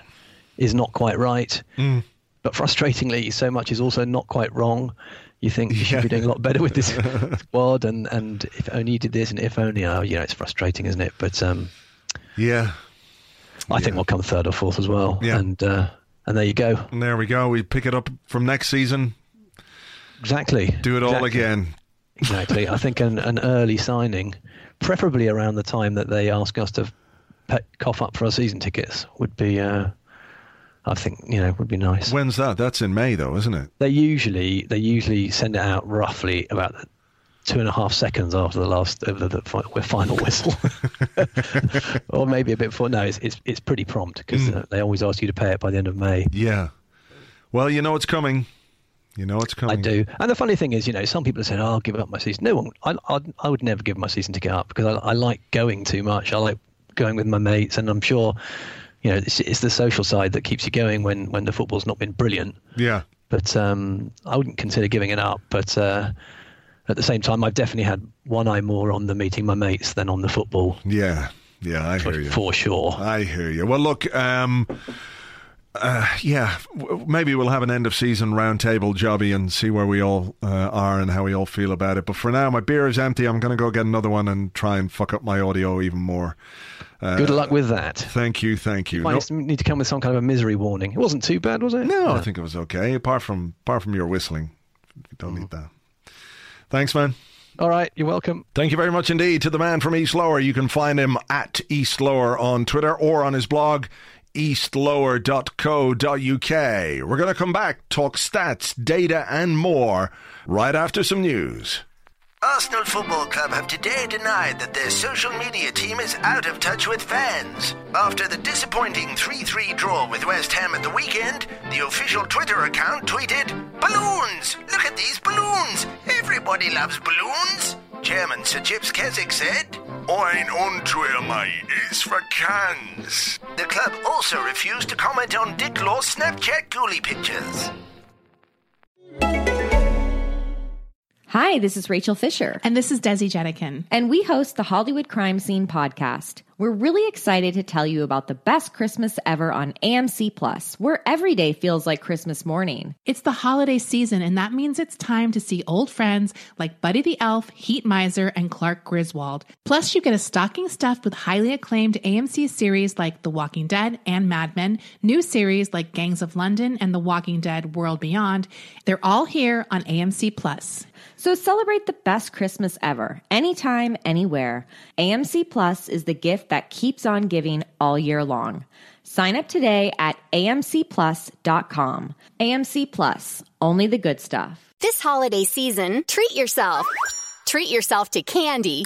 is not quite right. Mm. But frustratingly, so much is also not quite wrong. You think you should Yeah. be doing a lot better with this squad, and, and if only you did this, and if only, oh, you know, it's frustrating, isn't it? But um, Yeah. I think we'll come third or fourth as well. Yeah. And uh, and there you go. And there we go. We pick it up from next season, Exactly. do it all again. Exactly. I think an, an early signing, preferably around the time that they ask us to cough up for our season tickets, would be. Uh, I think you know would be nice. When's that? That's in May, though, isn't it? they usually they usually send it out roughly about the two and a half seconds after the last of the, the, the final whistle, or maybe a bit before. No, it's it's, it's pretty prompt because mm. uh, they always ask you to pay it by the end of May. Yeah. Well, you know it's coming. You know it's coming. I do. And the funny thing is, you know, some people have said, oh, "I'll give up my season." No one. I I, I would never give my season ticket up because I, I like going too much. I like going with my mates, and I'm sure, you know, it's, it's the social side that keeps you going when when the football's not been brilliant. Yeah. But um, I wouldn't consider giving it up. But uh, at the same time, I've definitely had one eye more on the meeting my mates than on the football. Yeah, yeah, I for, hear you for sure. I hear you. Well, look. Um, uh, yeah, maybe we'll have an end of season roundtable jobby and see where we all uh, are and how we all feel about it. But for now, my beer is empty. I'm going to go get another one and try and fuck up my audio even more. Uh, Good luck with that. Thank you, thank you. Might nope. need to come with some kind of a misery warning. It wasn't too bad, was it? No, no. I think it was okay. Apart from apart from your whistling, you don't mm. need that. Thanks, man. All right, you're welcome. Thank you very much indeed to the man from East Lower. You can find him at East Lower on Twitter or on his blog eastlower.co.uk. We're going to come back, talk stats, data, and more right after some news. Arsenal Football Club have today denied that their social media team is out of touch with fans. After the disappointing 3 3 draw with West Ham at the weekend, the official Twitter account tweeted, Balloons! Look at these balloons! Everybody loves balloons! Chairman Sir Chips Keswick said, Ein untreuer Mai is for cans. The club also refused to comment on Dick Law's Snapchat ghoulie pictures. Hi, this is Rachel Fisher. And this is Desi Jedeikin. And we host the Hollywood Crime Scene podcast. We're really excited to tell you about the best Christmas ever on AMC Plus, where every day feels like Christmas morning. It's the holiday season, and that means it's time to see old friends like Buddy the Elf, Heat Miser, and Clark Griswold. Plus, you get a stocking stuffed with highly acclaimed AMC series like The Walking Dead and Mad Men, new series like Gangs of London and The Walking Dead World Beyond. They're all here on AMC Plus. So celebrate the best Christmas ever, anytime, anywhere. AMC Plus is the gift that keeps on giving all year long. Sign up today at amcplus.com. AMC Plus, only the good stuff. This holiday season, treat yourself. Treat yourself to candy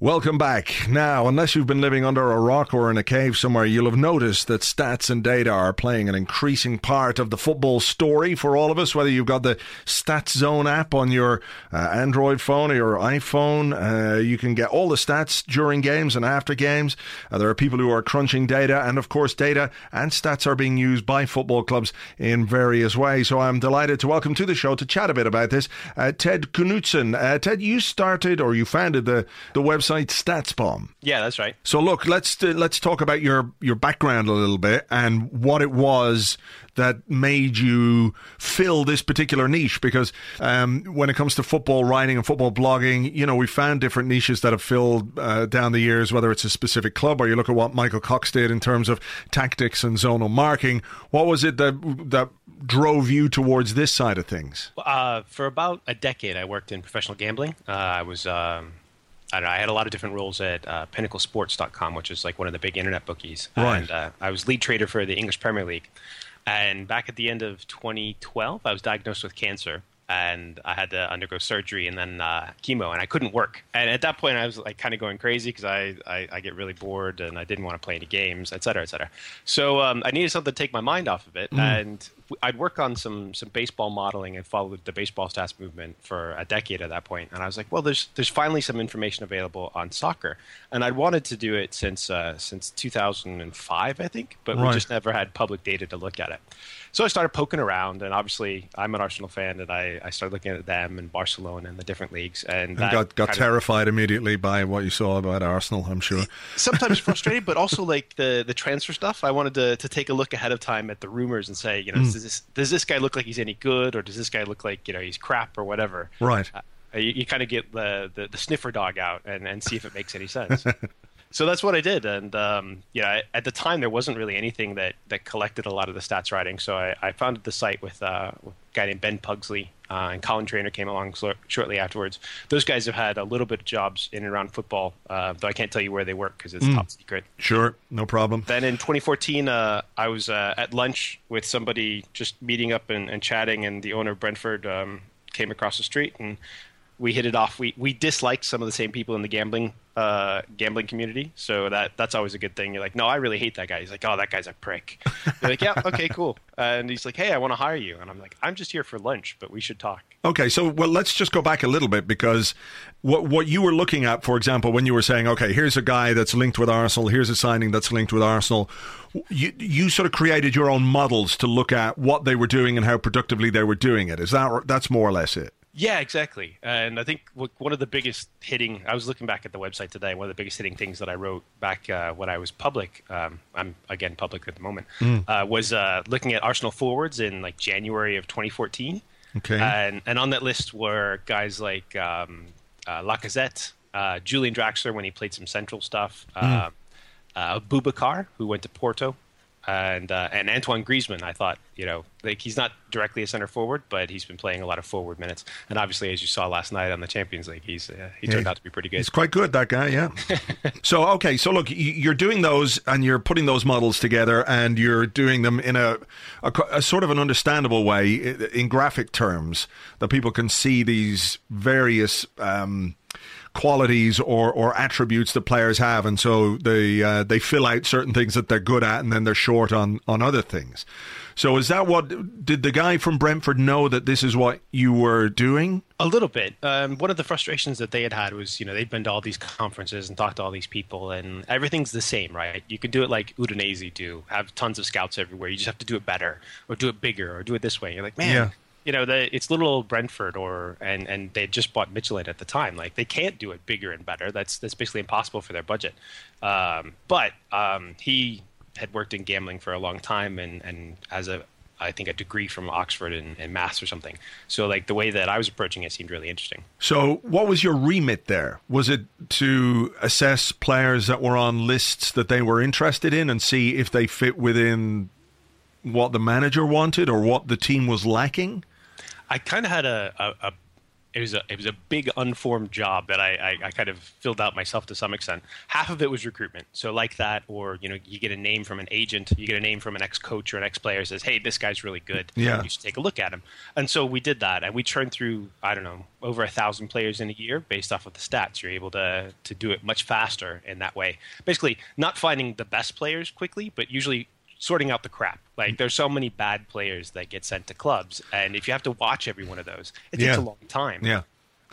Welcome back. Now, unless you've been living under a rock or in a cave somewhere, you'll have noticed that stats and data are playing an increasing part of the football story for all of us, whether you've got the Stats Zone app on your uh, Android phone or your iPhone. Uh, you can get all the stats during games and after games. Uh, there are people who are crunching data, and of course, data and stats are being used by football clubs in various ways. So I'm delighted to welcome to the show to chat a bit about this uh, Ted Knutson. Uh, Ted, you started or you founded the, the website website StatsBomb. Yeah, that's right. So look, let's uh, let's talk about your your background a little bit and what it was that made you fill this particular niche because um, when it comes to football writing and football blogging, you know, we found different niches that have filled uh, down the years, whether it's a specific club or you look at what Michael Cox did in terms of tactics and zonal marking. What was it that that drove you towards this side of things? Uh, for about a decade, I worked in professional gambling. Uh, I was um, I, know, I had a lot of different roles at uh, PinnacleSports.com, which is like one of the big internet bookies. Right. And uh, I was lead trader for the English Premier League. And back at the end of 2012, I was diagnosed with cancer and I had to undergo surgery and then uh, chemo, and I couldn't work. And at that point, I was like kind of going crazy because I, I, I, get really bored and I didn't want to play any games, et cetera, et cetera. So um, I needed something to take my mind off of it, mm. and I'd work on some some baseball modeling and followed the baseball stats movement for a decade at that point, and I was like, well, there's there's finally some information available on soccer, and I'd wanted to do it since uh, since 2005, I think, but right. we just never had public data to look at it. So I started poking around, and obviously I'm an Arsenal fan, and I, I started looking at them and Barcelona and the different leagues, and, and got got terrified of, immediately by what you saw about Arsenal. I'm sure. Sometimes frustrated, but also like the the transfer stuff. I wanted to to take a look ahead of time at the rumors and say, you know, mm. Does this does this guy look like he's any good, or does this guy look like you know he's crap or whatever? Right. Uh, You, you kind of get the, the, the sniffer dog out and, and see if it makes any sense. so that's what I did. And um, yeah, at the time there wasn't really anything that, that collected a lot of the stats writing. So I, I founded the site with, uh, with a guy named Ben Pugsley, uh, and Colin Trainor came along so, shortly afterwards. Those guys have had a little bit of jobs in and around football, uh, though I can't tell you where they work because it's top secret. Sure, no problem. Then in 2014, uh, I was uh, at lunch with somebody, just meeting up and, and chatting, and the owner of Brentford um, came across the street, and we hit it off. We we disliked some of the same people in the gambling uh, gambling community, so that that's always a good thing. You're like, no, I really hate that guy. He's like, oh, that guy's a prick. You're like, yeah, okay, cool. and he's like, hey, I want to hire you, and I'm like, I'm just here for lunch, but we should talk. Okay, so well, let's just go back a little bit because what what you were looking at, for example, when you were saying, okay, here's a guy that's linked with Arsenal, here's a signing that's linked with Arsenal, you you sort of created your own models to look at what they were doing and how productively they were doing it. Is that that's more or less it? Yeah, exactly. And I think one of the biggest hitting, I was looking back at the website today, one of the biggest hitting things that I wrote back uh, when I was public, um, I'm again public at the moment, uh, was uh, looking at Arsenal forwards in like January of 2014. Okay. And, and on that list were guys like um, uh, Lacazette, uh, Julian Draxler when he played some central stuff, uh, uh, Boubacar, who went to Porto, and uh, and Antoine Griezmann. I thought, you know, like he's not directly a center forward, but he's been playing a lot of forward minutes. And obviously, as you saw last night on the Champions League, he's uh, he turned Yeah. out to be pretty good. He's quite good, that guy, yeah. so, okay, so look, you're doing those and you're putting those models together and you're doing them in a, a, a sort of an understandable way in graphic terms that people can see these various. Um, qualities or, or attributes that players have and so they uh, they fill out certain things that they're good at and then they're short on on other things so is that what did the guy from Brentford know that this is what you were doing A little bit. Um, one of the frustrations that they had had was, you know, they'd been to all these conferences and talked to all these people, and everything's the same, right? You can do it like Udinese do, have tons of scouts everywhere. You just have to do it better, or do it bigger, or do it this way. You're like, man, Yeah. You know, the, it's little old Brentford, or and and they just bought Midtjylland at the time. Like they can't do it bigger and better. That's that's basically impossible for their budget. Um, but um, he had worked in gambling for a long time, and and as a I think a degree from Oxford in, in maths or something. So like the way that I was approaching it seemed really interesting. So, what was your remit there? Was it to assess players that were on lists that they were interested in and see if they fit within what the manager wanted or what the team was lacking? I kind of had a, a, a it was a it was a big unformed job that I, I, I kind of filled out myself to some extent. Half of it was recruitment, so like that, or you know, you get a name from an agent, you get a name from an ex coach or an ex player says, "Hey, this guy's really good. Yeah. you should take a look at him." And so we did that, and we churned through I don't know over a thousand players in a year based off of the stats. You're able to to do it much faster in that way. Basically, not finding the best players quickly, but usually sorting out the crap. Like there's so many bad players that get sent to clubs, and if you have to watch every one of those, it takes Yeah. a long time. Yeah.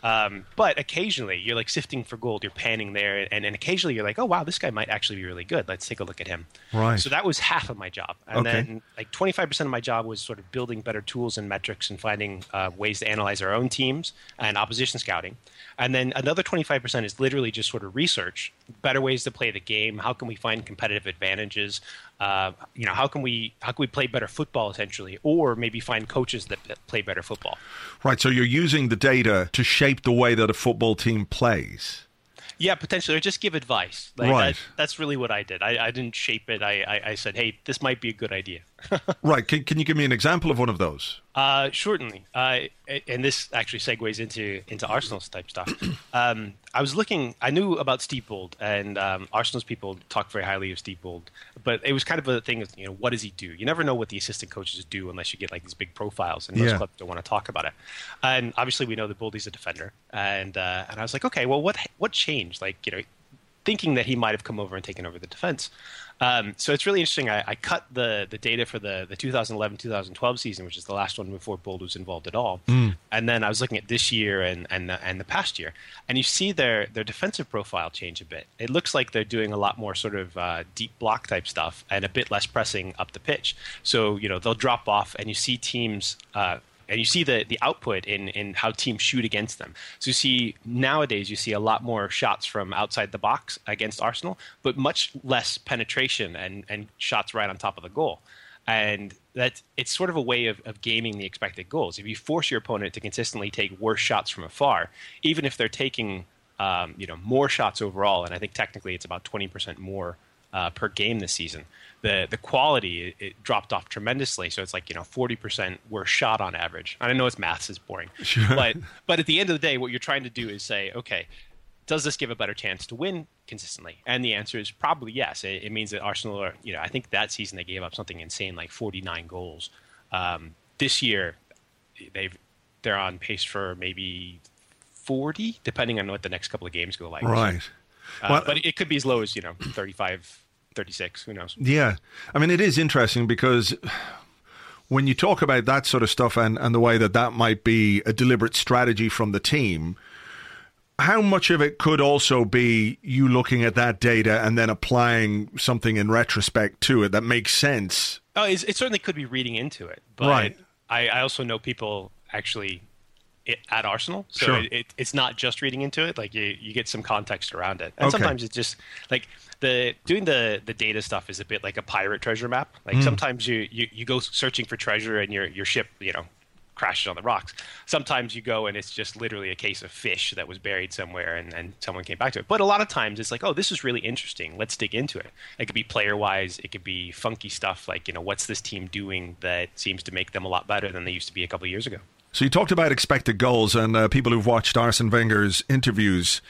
Um, but occasionally you're like sifting for gold, you're panning there, and, and occasionally you're like, oh wow, this guy might actually be really good. Let's take a look at him. Right. So that was half of my job, and Okay. then like 25% of my job was sort of building better tools and metrics and finding uh, ways to analyze our own teams and opposition scouting. And then another 25% is literally just sort of research, better ways to play the game. How can we find competitive advantages? Uh, you know, how can we how can we play better football essentially, or maybe find coaches that play better football. Right. So, you're using the data to shape the way that a football team plays. Yeah, potentially, or just give advice. Like Right. that, that's really what I did. I, I didn't shape it. I, I, I said, hey, this might be a good idea. Right. Can, can you give me an example of one of those? Uh, certainly, uh, and this actually segues into into Arsenal's type stuff. Um, I was looking. I knew about Steve Bould, and um, Arsenal's people talk very highly of Steve Bould. But it was kind of a thing of you know what does he do? You never know what the assistant coaches do unless you get like these big profiles, and most Yeah. clubs don't want to talk about it. And obviously, we know that Bouldy's a defender, and uh, and I was like, okay, well, what what changed? Like you know, thinking that he might have come over and taken over the defense. Um, so it's really interesting. I, I cut the, the data for the, the 2011-2012 season, which is the last one before Bould was involved at all. And then I was looking at this year and, and, the, and the past year. And you see their, their defensive profile change a bit. It looks like they're doing a lot more sort of uh, deep block type stuff and a bit less pressing up the pitch. So, you know, they'll drop off and you see teams uh, and you see the, the output in, in how teams shoot against them. So you see nowadays you see a lot more shots from outside the box against Arsenal, but much less penetration and, and shots right on top of the goal. and that it's sort of a way of, of gaming the expected goals. If you force your opponent to consistently take worse shots from afar, even if they're taking um, you know more shots overall, and I think technically it's about twenty percent more uh, per game this season. The the quality it, it, dropped off tremendously, so it's like you know forty percent worse shot on average. I don't know it's maths is boring, sure. but but at the end of the day, what you're trying to do is say, okay, does this give a better chance to win consistently? And the answer is probably yes. It, it, means that Arsenal are, you know, I think that season they gave up something insane like 49 goals. Um, this year, they've they're on pace for maybe 40, depending on what the next couple of games go like. Right. Uh, well, but it could be as low as you know 35, 36. Who knows? Yeah, I mean, it is interesting because when you talk about that sort of stuff and, and the way that that might be a deliberate strategy from the team how much of it could also be you looking at that data and then applying something in retrospect to it that makes sense? Oh, it certainly could be reading into it, but right. I, I also know people actually at Arsenal, so sure. it, it, it's not just reading into it. Like you, you get some context around it, and okay. sometimes it's just like the doing the the data stuff is a bit like a pirate treasure map. Like mm. sometimes you, you you go searching for treasure and your your ship you know crashes on the rocks. Sometimes you go and it's just literally a case of fish that was buried somewhere and, and someone came back to it. But a lot of times it's like, oh, this is really interesting. Let's dig into it. It could be player wise, it could be funky stuff like, you know, what's this team doing that seems to make them a lot better than they used to be a couple of years ago. So you talked about expected goals, and uh, people who've watched Arsene Wenger's interviews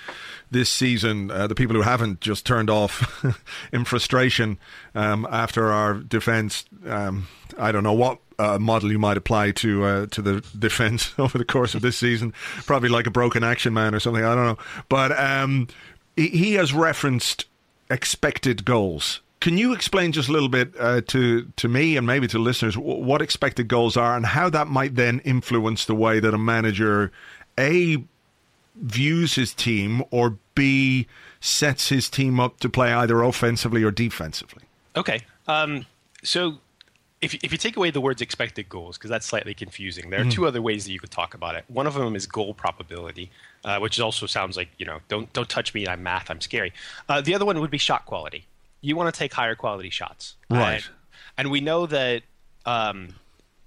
this season, uh, the people who haven't just turned off in frustration um, after our defence. Um, I don't know what uh, model you might apply to uh, to the defence over the course of this season. Probably like a broken action man or something. I don't know, but um, he, he has referenced expected goals can you explain just a little bit uh, to to me and maybe to listeners what expected goals are and how that might then influence the way that a manager a views his team or b sets his team up to play either offensively or defensively? Okay, um, so if, if you take away the words expected goals, because that's slightly confusing, there are mm. two other ways that you could talk about it. One of them is goal probability, uh, which also sounds like, you know, don't, don't touch me, I'm math, I'm scary. Uh, the other one would be shot quality you want to take higher quality shots. Right. And, and we know that um,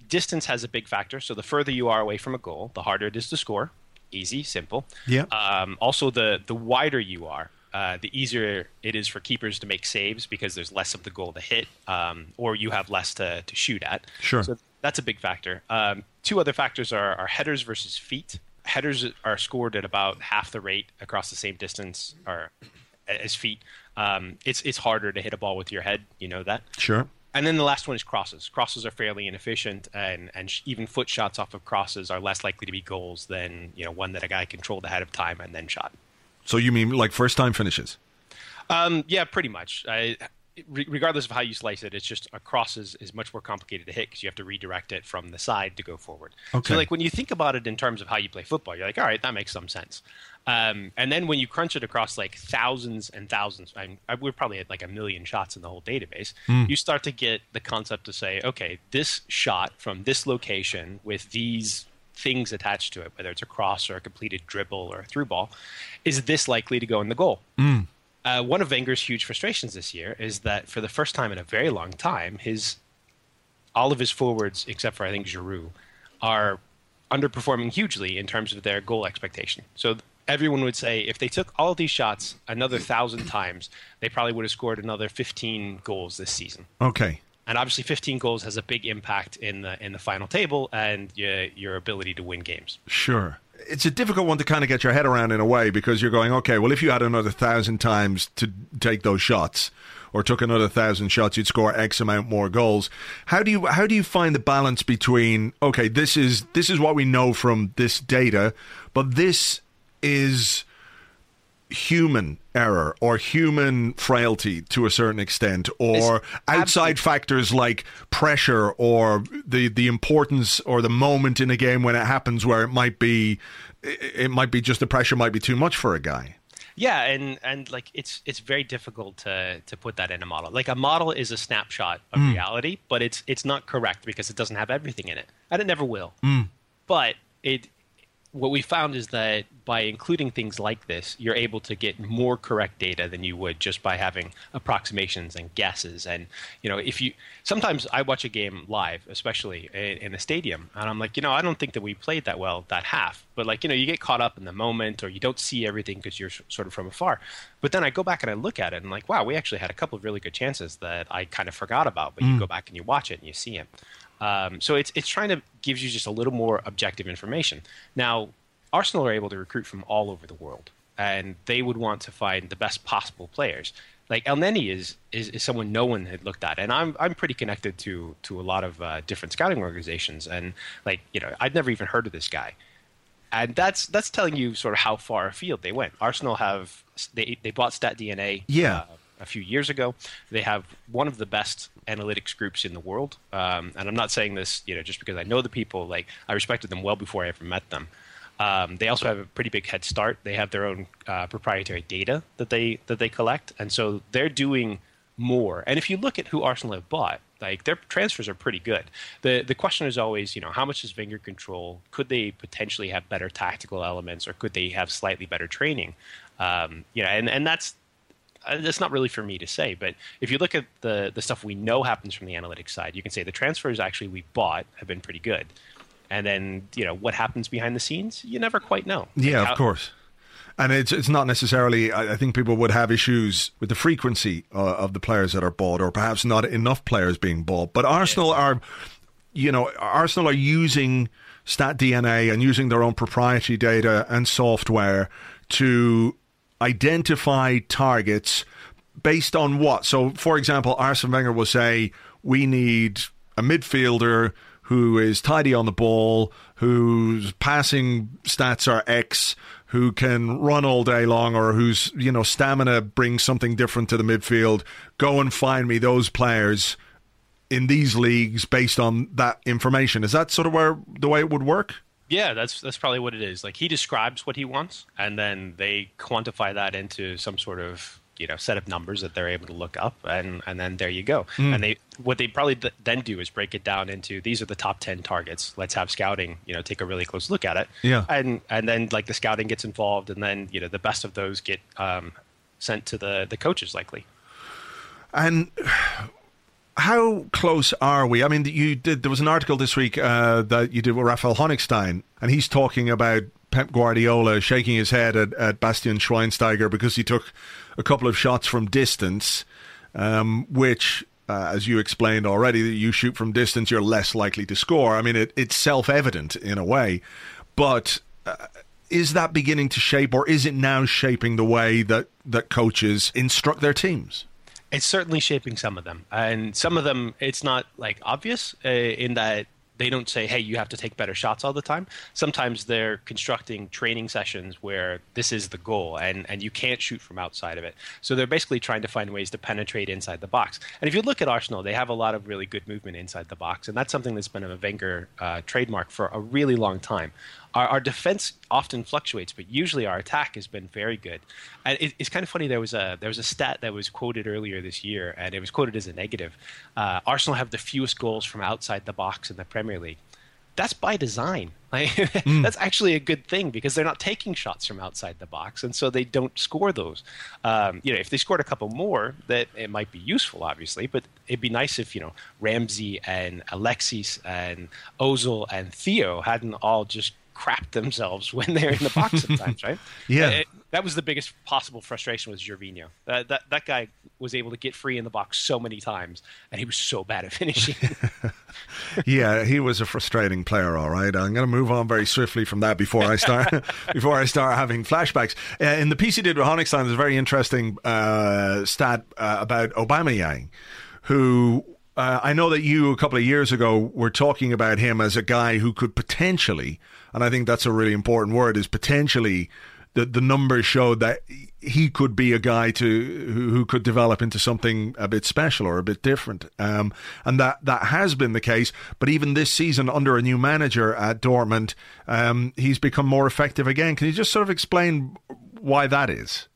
distance has a big factor. So the further you are away from a goal, the harder it is to score. Easy, simple. Yeah. Um, also, the the wider you are, uh, the easier it is for keepers to make saves because there's less of the goal to hit, um, or you have less to, to shoot at. Sure. So that's a big factor. Um, two other factors are, are headers versus feet. Headers are scored at about half the rate across the same distance or as feet um, it's it's harder to hit a ball with your head. You know that. Sure. And then the last one is crosses. Crosses are fairly inefficient, and and sh- even foot shots off of crosses are less likely to be goals than you know one that a guy controlled ahead of time and then shot. So you mean like first time finishes? Um, yeah, pretty much. I, regardless of how you slice it, it's just a cross is, is much more complicated to hit because you have to redirect it from the side to go forward. Okay. So, like when you think about it in terms of how you play football, you're like, all right, that makes some sense. Um, and then when you crunch it across like thousands and thousands, I, I, we're probably at like a million shots in the whole database. Mm. You start to get the concept to say, okay, this shot from this location with these things attached to it, whether it's a cross or a completed dribble or a through ball, is this likely to go in the goal? Mm. Uh, one of Wenger's huge frustrations this year is that for the first time in a very long time, his all of his forwards, except for I think Giroud, are underperforming hugely in terms of their goal expectation. So everyone would say if they took all of these shots another thousand times, they probably would have scored another 15 goals this season. Okay. And obviously, 15 goals has a big impact in the in the final table and your, your ability to win games. Sure it's a difficult one to kind of get your head around in a way because you're going, okay, well, if you had another thousand times to take those shots, or took another thousand shots, you'd score X amount more goals. How do you how do you find the balance between okay, this is this is what we know from this data, but this is human error or human frailty to a certain extent or it's outside absolutely. factors like pressure or the the importance or the moment in a game when it happens where it might be it might be just the pressure might be too much for a guy yeah and and like it's it's very difficult to to put that in a model like a model is a snapshot of mm. reality but it's it's not correct because it doesn't have everything in it and it never will mm. but it what we found is that by including things like this, you're able to get more correct data than you would just by having approximations and guesses. And you know, if you sometimes I watch a game live, especially in, a stadium, and I'm like, you know, I don't think that we played that well that half. But like, you know, you get caught up in the moment, or you don't see everything because you're sort of from afar. But then I go back and I look at it, and like, wow, we actually had a couple of really good chances that I kind of forgot about. But mm. you go back and you watch it and you see it. Um, so it's it's trying to gives you just a little more objective information. Now, Arsenal are able to recruit from all over the world, and they would want to find the best possible players. Like Elneny is, is, is someone no one had looked at, and I'm I'm pretty connected to to a lot of uh, different scouting organizations, and like you know I'd never even heard of this guy, and that's that's telling you sort of how far afield they went. Arsenal have they they bought Stat DNA, yeah. Uh, a few years ago. They have one of the best analytics groups in the world, um, and I'm not saying this, you know, just because I know the people. Like I respected them well before I ever met them. Um, they also have a pretty big head start. They have their own uh, proprietary data that they that they collect, and so they're doing more. And if you look at who Arsenal have bought, like their transfers are pretty good. the The question is always, you know, how much does Wenger control? Could they potentially have better tactical elements, or could they have slightly better training? Um, you know, and and that's that's not really for me to say, but if you look at the the stuff we know happens from the analytics side, you can say the transfers actually we bought have been pretty good, and then you know what happens behind the scenes, you never quite know. Yeah, like, of course. And it's it's not necessarily. I think people would have issues with the frequency uh, of the players that are bought, or perhaps not enough players being bought. But Arsenal yeah. are, you know, Arsenal are using Stat DNA and using their own proprietary data and software to identify targets based on what? So, for example, Arsene Wenger will say, we need a midfielder who is tidy on the ball, whose passing stats are X, who can run all day long, or whose you know stamina brings something different to the midfield. Go and find me those players in these leagues based on that information. Is that sort of where the way it would work? Yeah, that's that's probably what it is. Like he describes what he wants, and then they quantify that into some sort of you know set of numbers that they're able to look up, and and then there you go. Mm. And they what they probably th- then do is break it down into these are the top ten targets. Let's have scouting, you know, take a really close look at it. Yeah, and and then like the scouting gets involved, and then you know the best of those get um, sent to the the coaches likely. And how close are we? I mean, you did. There was an article this week uh, that you did with Raphael Honigstein, and he's talking about Pep Guardiola shaking his head at, at Bastian Schweinsteiger because he took a couple of shots from distance, um, which, uh, as you explained already, that you shoot from distance, you're less likely to score. I mean, it, it's self evident in a way, but. Uh, is that beginning to shape, or is it now shaping the way that, that coaches instruct their teams? It's certainly shaping some of them, and some of them it's not like obvious uh, in that they don't say, "Hey, you have to take better shots all the time." Sometimes they're constructing training sessions where this is the goal, and and you can't shoot from outside of it. So they're basically trying to find ways to penetrate inside the box. And if you look at Arsenal, they have a lot of really good movement inside the box, and that's something that's been a Wenger uh, trademark for a really long time our, our defense often fluctuates, but usually our attack has been very good. And it, it's kind of funny. There was a there was a stat that was quoted earlier this year, and it was quoted as a negative. Uh, Arsenal have the fewest goals from outside the box in the Premier League. That's by design. Like, mm. That's actually a good thing because they're not taking shots from outside the box, and so they don't score those. Um, you know, if they scored a couple more, that it might be useful, obviously. But it'd be nice if you know Ramsey and Alexis and Ozil and Theo hadn't all just crap themselves when they're in the box sometimes, right? yeah. It, that was the biggest possible frustration with Gervinho. That, that that guy was able to get free in the box so many times, and he was so bad at finishing. yeah, he was a frustrating player. All right, I'm going to move on very swiftly from that before I start before I start having flashbacks. Uh, in the piece he did with Honigstein, there's a very interesting uh, stat uh, about Aubameyang, who uh, I know that you a couple of years ago were talking about him as a guy who could potentially and I think that's a really important word is potentially the the numbers showed that he could be a guy to who, who could develop into something a bit special or a bit different, um, and that that has been the case. But even this season, under a new manager at Dortmund, um, he's become more effective again. Can you just sort of explain why that is?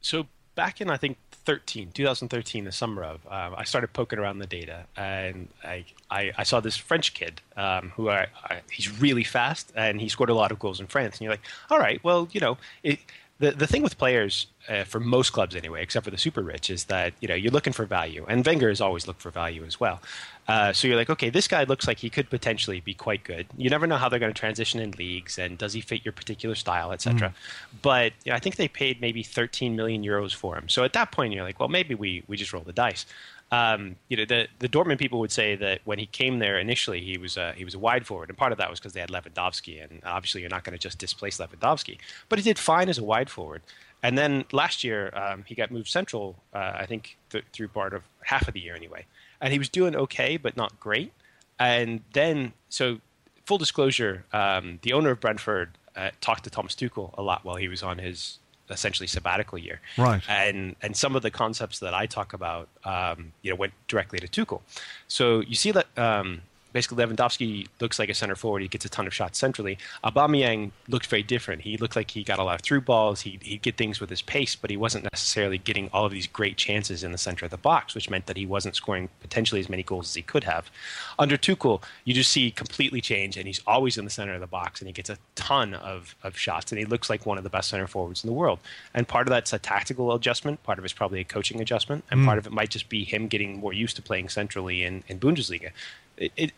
So back in I think 13, 2013, the summer of, um, I started poking around the data, and I I, I saw this French kid um, who I, I, he's really fast, and he scored a lot of goals in France. And you're like, all right, well, you know, it, the the thing with players uh, for most clubs anyway, except for the super rich, is that you know you're looking for value, and Wenger has always looked for value as well. Uh, so you're like, okay, this guy looks like he could potentially be quite good. You never know how they're going to transition in leagues, and does he fit your particular style, etc. Mm. But you know, I think they paid maybe 13 million euros for him. So at that point, you're like, well, maybe we we just roll the dice. Um, you know, the the Dortmund people would say that when he came there initially, he was a, he was a wide forward, and part of that was because they had Lewandowski, and obviously you're not going to just displace Lewandowski. But he did fine as a wide forward. And then last year, um, he got moved central, uh, I think, th- through part of half of the year anyway. And he was doing okay, but not great. And then, so full disclosure, um, the owner of Brentford uh, talked to Thomas Tuchel a lot while he was on his essentially sabbatical year. Right. And and some of the concepts that I talk about, um, you know, went directly to Tuchel. So you see that um, basically Lewandowski looks like a center forward. He gets a ton of shots centrally. Aubameyang looked very different. He looked like he got a lot of through balls. He, he'd get things with his pace, but he wasn't necessarily getting all of these great chances in the center of the box, which meant that he wasn't scoring potentially as many goals as he could have. Under Tuchel, you just see completely change, and he's always in the center of the box, and he gets a ton of, of shots, and he looks like one of the best center forwards in the world. And part of that's a tactical adjustment. Part of it's probably a coaching adjustment, and mm. part of it might just be him getting more used to playing centrally in, in Bundesliga. It, it,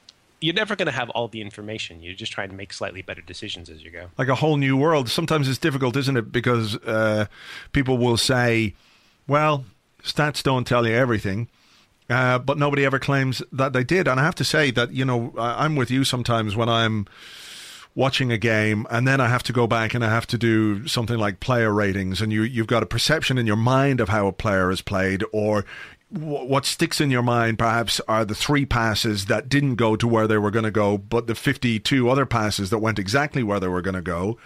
you're never going to have all the information. You're just trying to make slightly better decisions as you go. Like a whole new world. Sometimes it's difficult, isn't it? Because uh, people will say, well, stats don't tell you everything. Uh, but nobody ever claims that they did. And I have to say that, you know, I'm with you sometimes when I'm watching a game and then I have to go back and I have to do something like player ratings and you you've got a perception in your mind of how a player has played or what sticks in your mind perhaps are the three passes that didn't go to where they were going to go, but the 52 other passes that went exactly where they were going to go.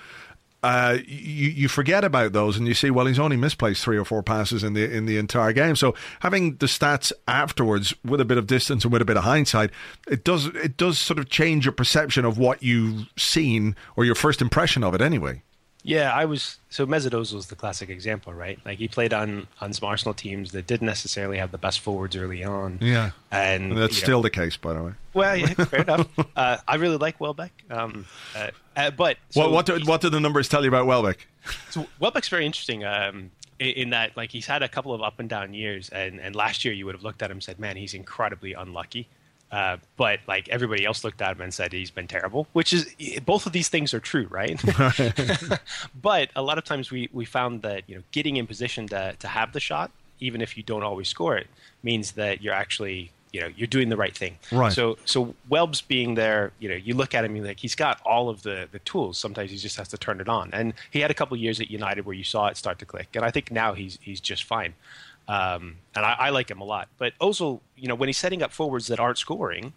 Uh, you, you forget about those and you see, well, he's only misplaced three or four passes in the in the entire game. So having the stats afterwards, with a bit of distance and with a bit of hindsight, it does it does sort of change your perception of what you've seen or your first impression of it, anyway. Yeah, I was so Mesut Ozil is the classic example, right? Like he played on on some Arsenal teams that didn't necessarily have the best forwards early on. Yeah, and that's still know, the case, by the way. Well, yeah, fair enough. Uh, I really like Welbeck, um, uh, uh, but so what what do, what do the numbers tell you about Welbeck? So Welbeck's very interesting. Um, in that, like he's had a couple of up and down years, and, and last year you would have looked at him and said, "Man, he's incredibly unlucky." Uh, but like everybody else looked at him and said he's been terrible, which is both of these things are true, right? but a lot of times we, we found that you know getting in position to, to have the shot, even if you don't always score it, means that you're actually you know you're doing the right thing. Right. So so Welbs being there, you know, you look at him, you're like he's got all of the the tools. Sometimes he just has to turn it on. And he had a couple years at United where you saw it start to click, and I think now he's he's just fine. Um, and I, I, like him a lot. But Ozil, you know, when he's setting up forwards that aren't scoring,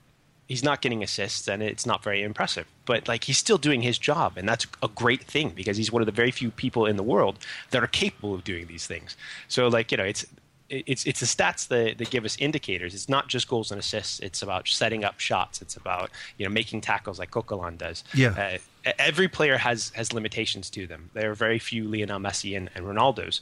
he's not getting assists, and it's not very impressive. But like he's still doing his job, and that's a great thing because he's one of the very few people in the world that are capable of doing these things. So like you know, it's it's it's the stats that, that give us indicators. It's not just goals and assists. It's about setting up shots. It's about you know making tackles like Coquelin does. Yeah. Uh, every player has has limitations to them. There are very few Lionel Messi and, and Ronaldo's.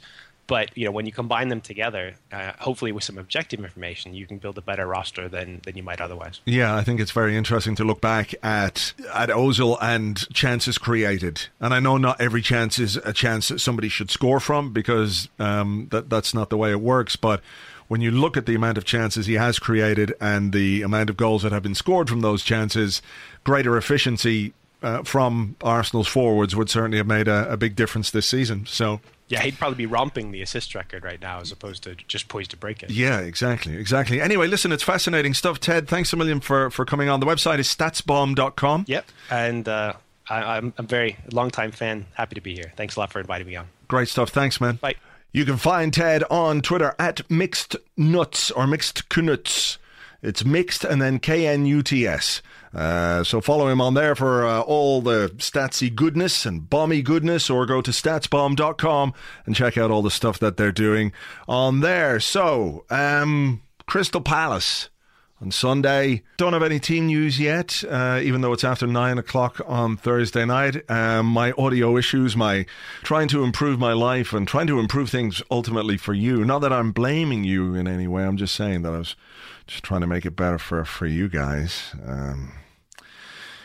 But you know, when you combine them together, uh, hopefully with some objective information, you can build a better roster than, than you might otherwise. Yeah, I think it's very interesting to look back at at Ozil and chances created. And I know not every chance is a chance that somebody should score from because um, that that's not the way it works. But when you look at the amount of chances he has created and the amount of goals that have been scored from those chances, greater efficiency uh, from Arsenal's forwards would certainly have made a, a big difference this season. So yeah, he'd probably be romping the assist record right now as opposed to just poised to break it. Yeah, exactly, exactly. Anyway, listen, it's fascinating stuff. Ted, thanks a million for, for coming on. The website is statsbomb.com. Yep, and uh, I, I'm a very long time fan. Happy to be here. Thanks a lot for inviting me on. Great stuff. Thanks, man. Bye. You can find Ted on Twitter at Mixed Nuts or Mixed Knuts. It's mixed and then K N U T S. Uh, so follow him on there for uh, all the statsy goodness and bomby goodness, or go to statsbomb.com and check out all the stuff that they're doing on there. So, um, Crystal Palace. on Sunday. Don't have any team news yet, uh, even though it's after nine o'clock on Thursday night. Um, my audio issues, my trying to improve my life and trying to improve things ultimately for you. Not that I'm blaming you in any way. I'm just saying that I was just trying to make it better for for you guys. Um,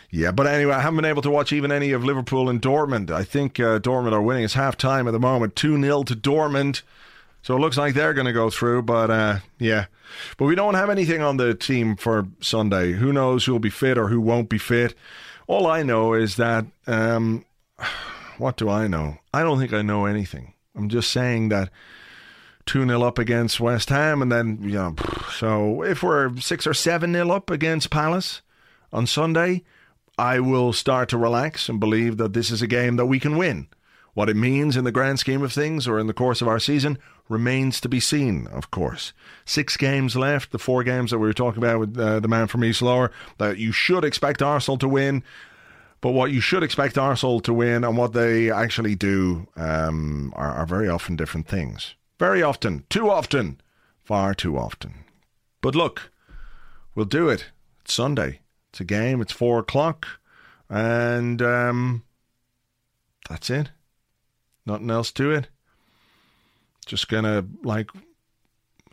yeah, but anyway, I haven't been able to watch even any of Liverpool and Dortmund. I think uh, Dortmund are winning. It's half time at the moment, 2 0 to Dortmund. So it looks like they're going to go through, but uh, yeah. But we don't have anything on the team for Sunday. Who knows who'll be fit or who won't be fit? All I know is that, um, what do I know? I don't think I know anything. I'm just saying that 2 0 up against West Ham, and then, you know, so if we're 6 or 7 0 up against Palace on Sunday, I will start to relax and believe that this is a game that we can win. What it means in the grand scheme of things or in the course of our season remains to be seen, of course. Six games left, the four games that we were talking about with uh, the man from East Lower, that you should expect Arsenal to win. But what you should expect Arsenal to win and what they actually do um, are, are very often different things. Very often. Too often. Far too often. But look, we'll do it. It's Sunday. It's a game. It's four o'clock. And um, that's it. Nothing else to it. Just gonna like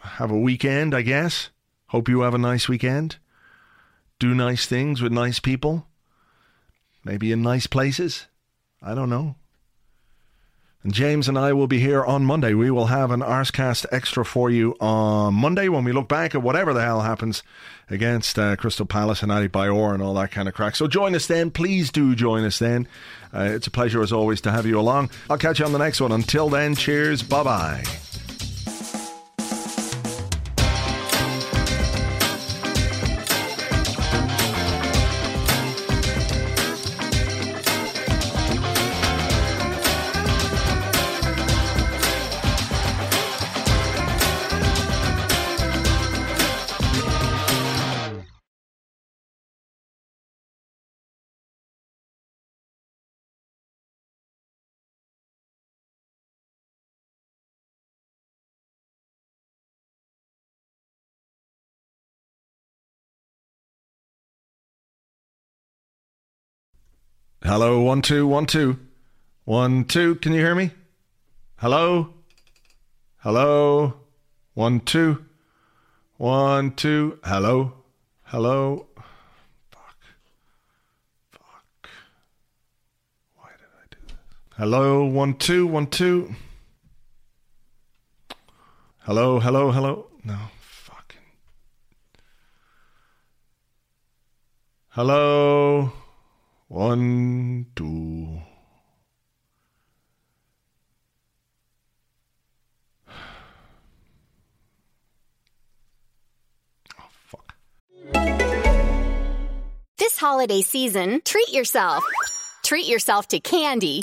have a weekend, I guess. Hope you have a nice weekend. Do nice things with nice people. Maybe in nice places. I don't know. James and I will be here on Monday. We will have an Arsecast extra for you on Monday when we look back at whatever the hell happens against uh, Crystal Palace and Adebayor and all that kind of crack. So join us then. Please do join us then. Uh, it's a pleasure as always to have you along. I'll catch you on the next one. Until then, cheers. Bye bye. Hello, one, two, one, two. One, two. Can you hear me? Hello? Hello? One, two. One, two. Hello? Hello? Fuck. Fuck. Why did I do this? Hello? One, two, one, two. Hello, hello, hello. No, fucking. Hello? One, two. Oh, fuck. This holiday season, treat yourself. Treat yourself to candy.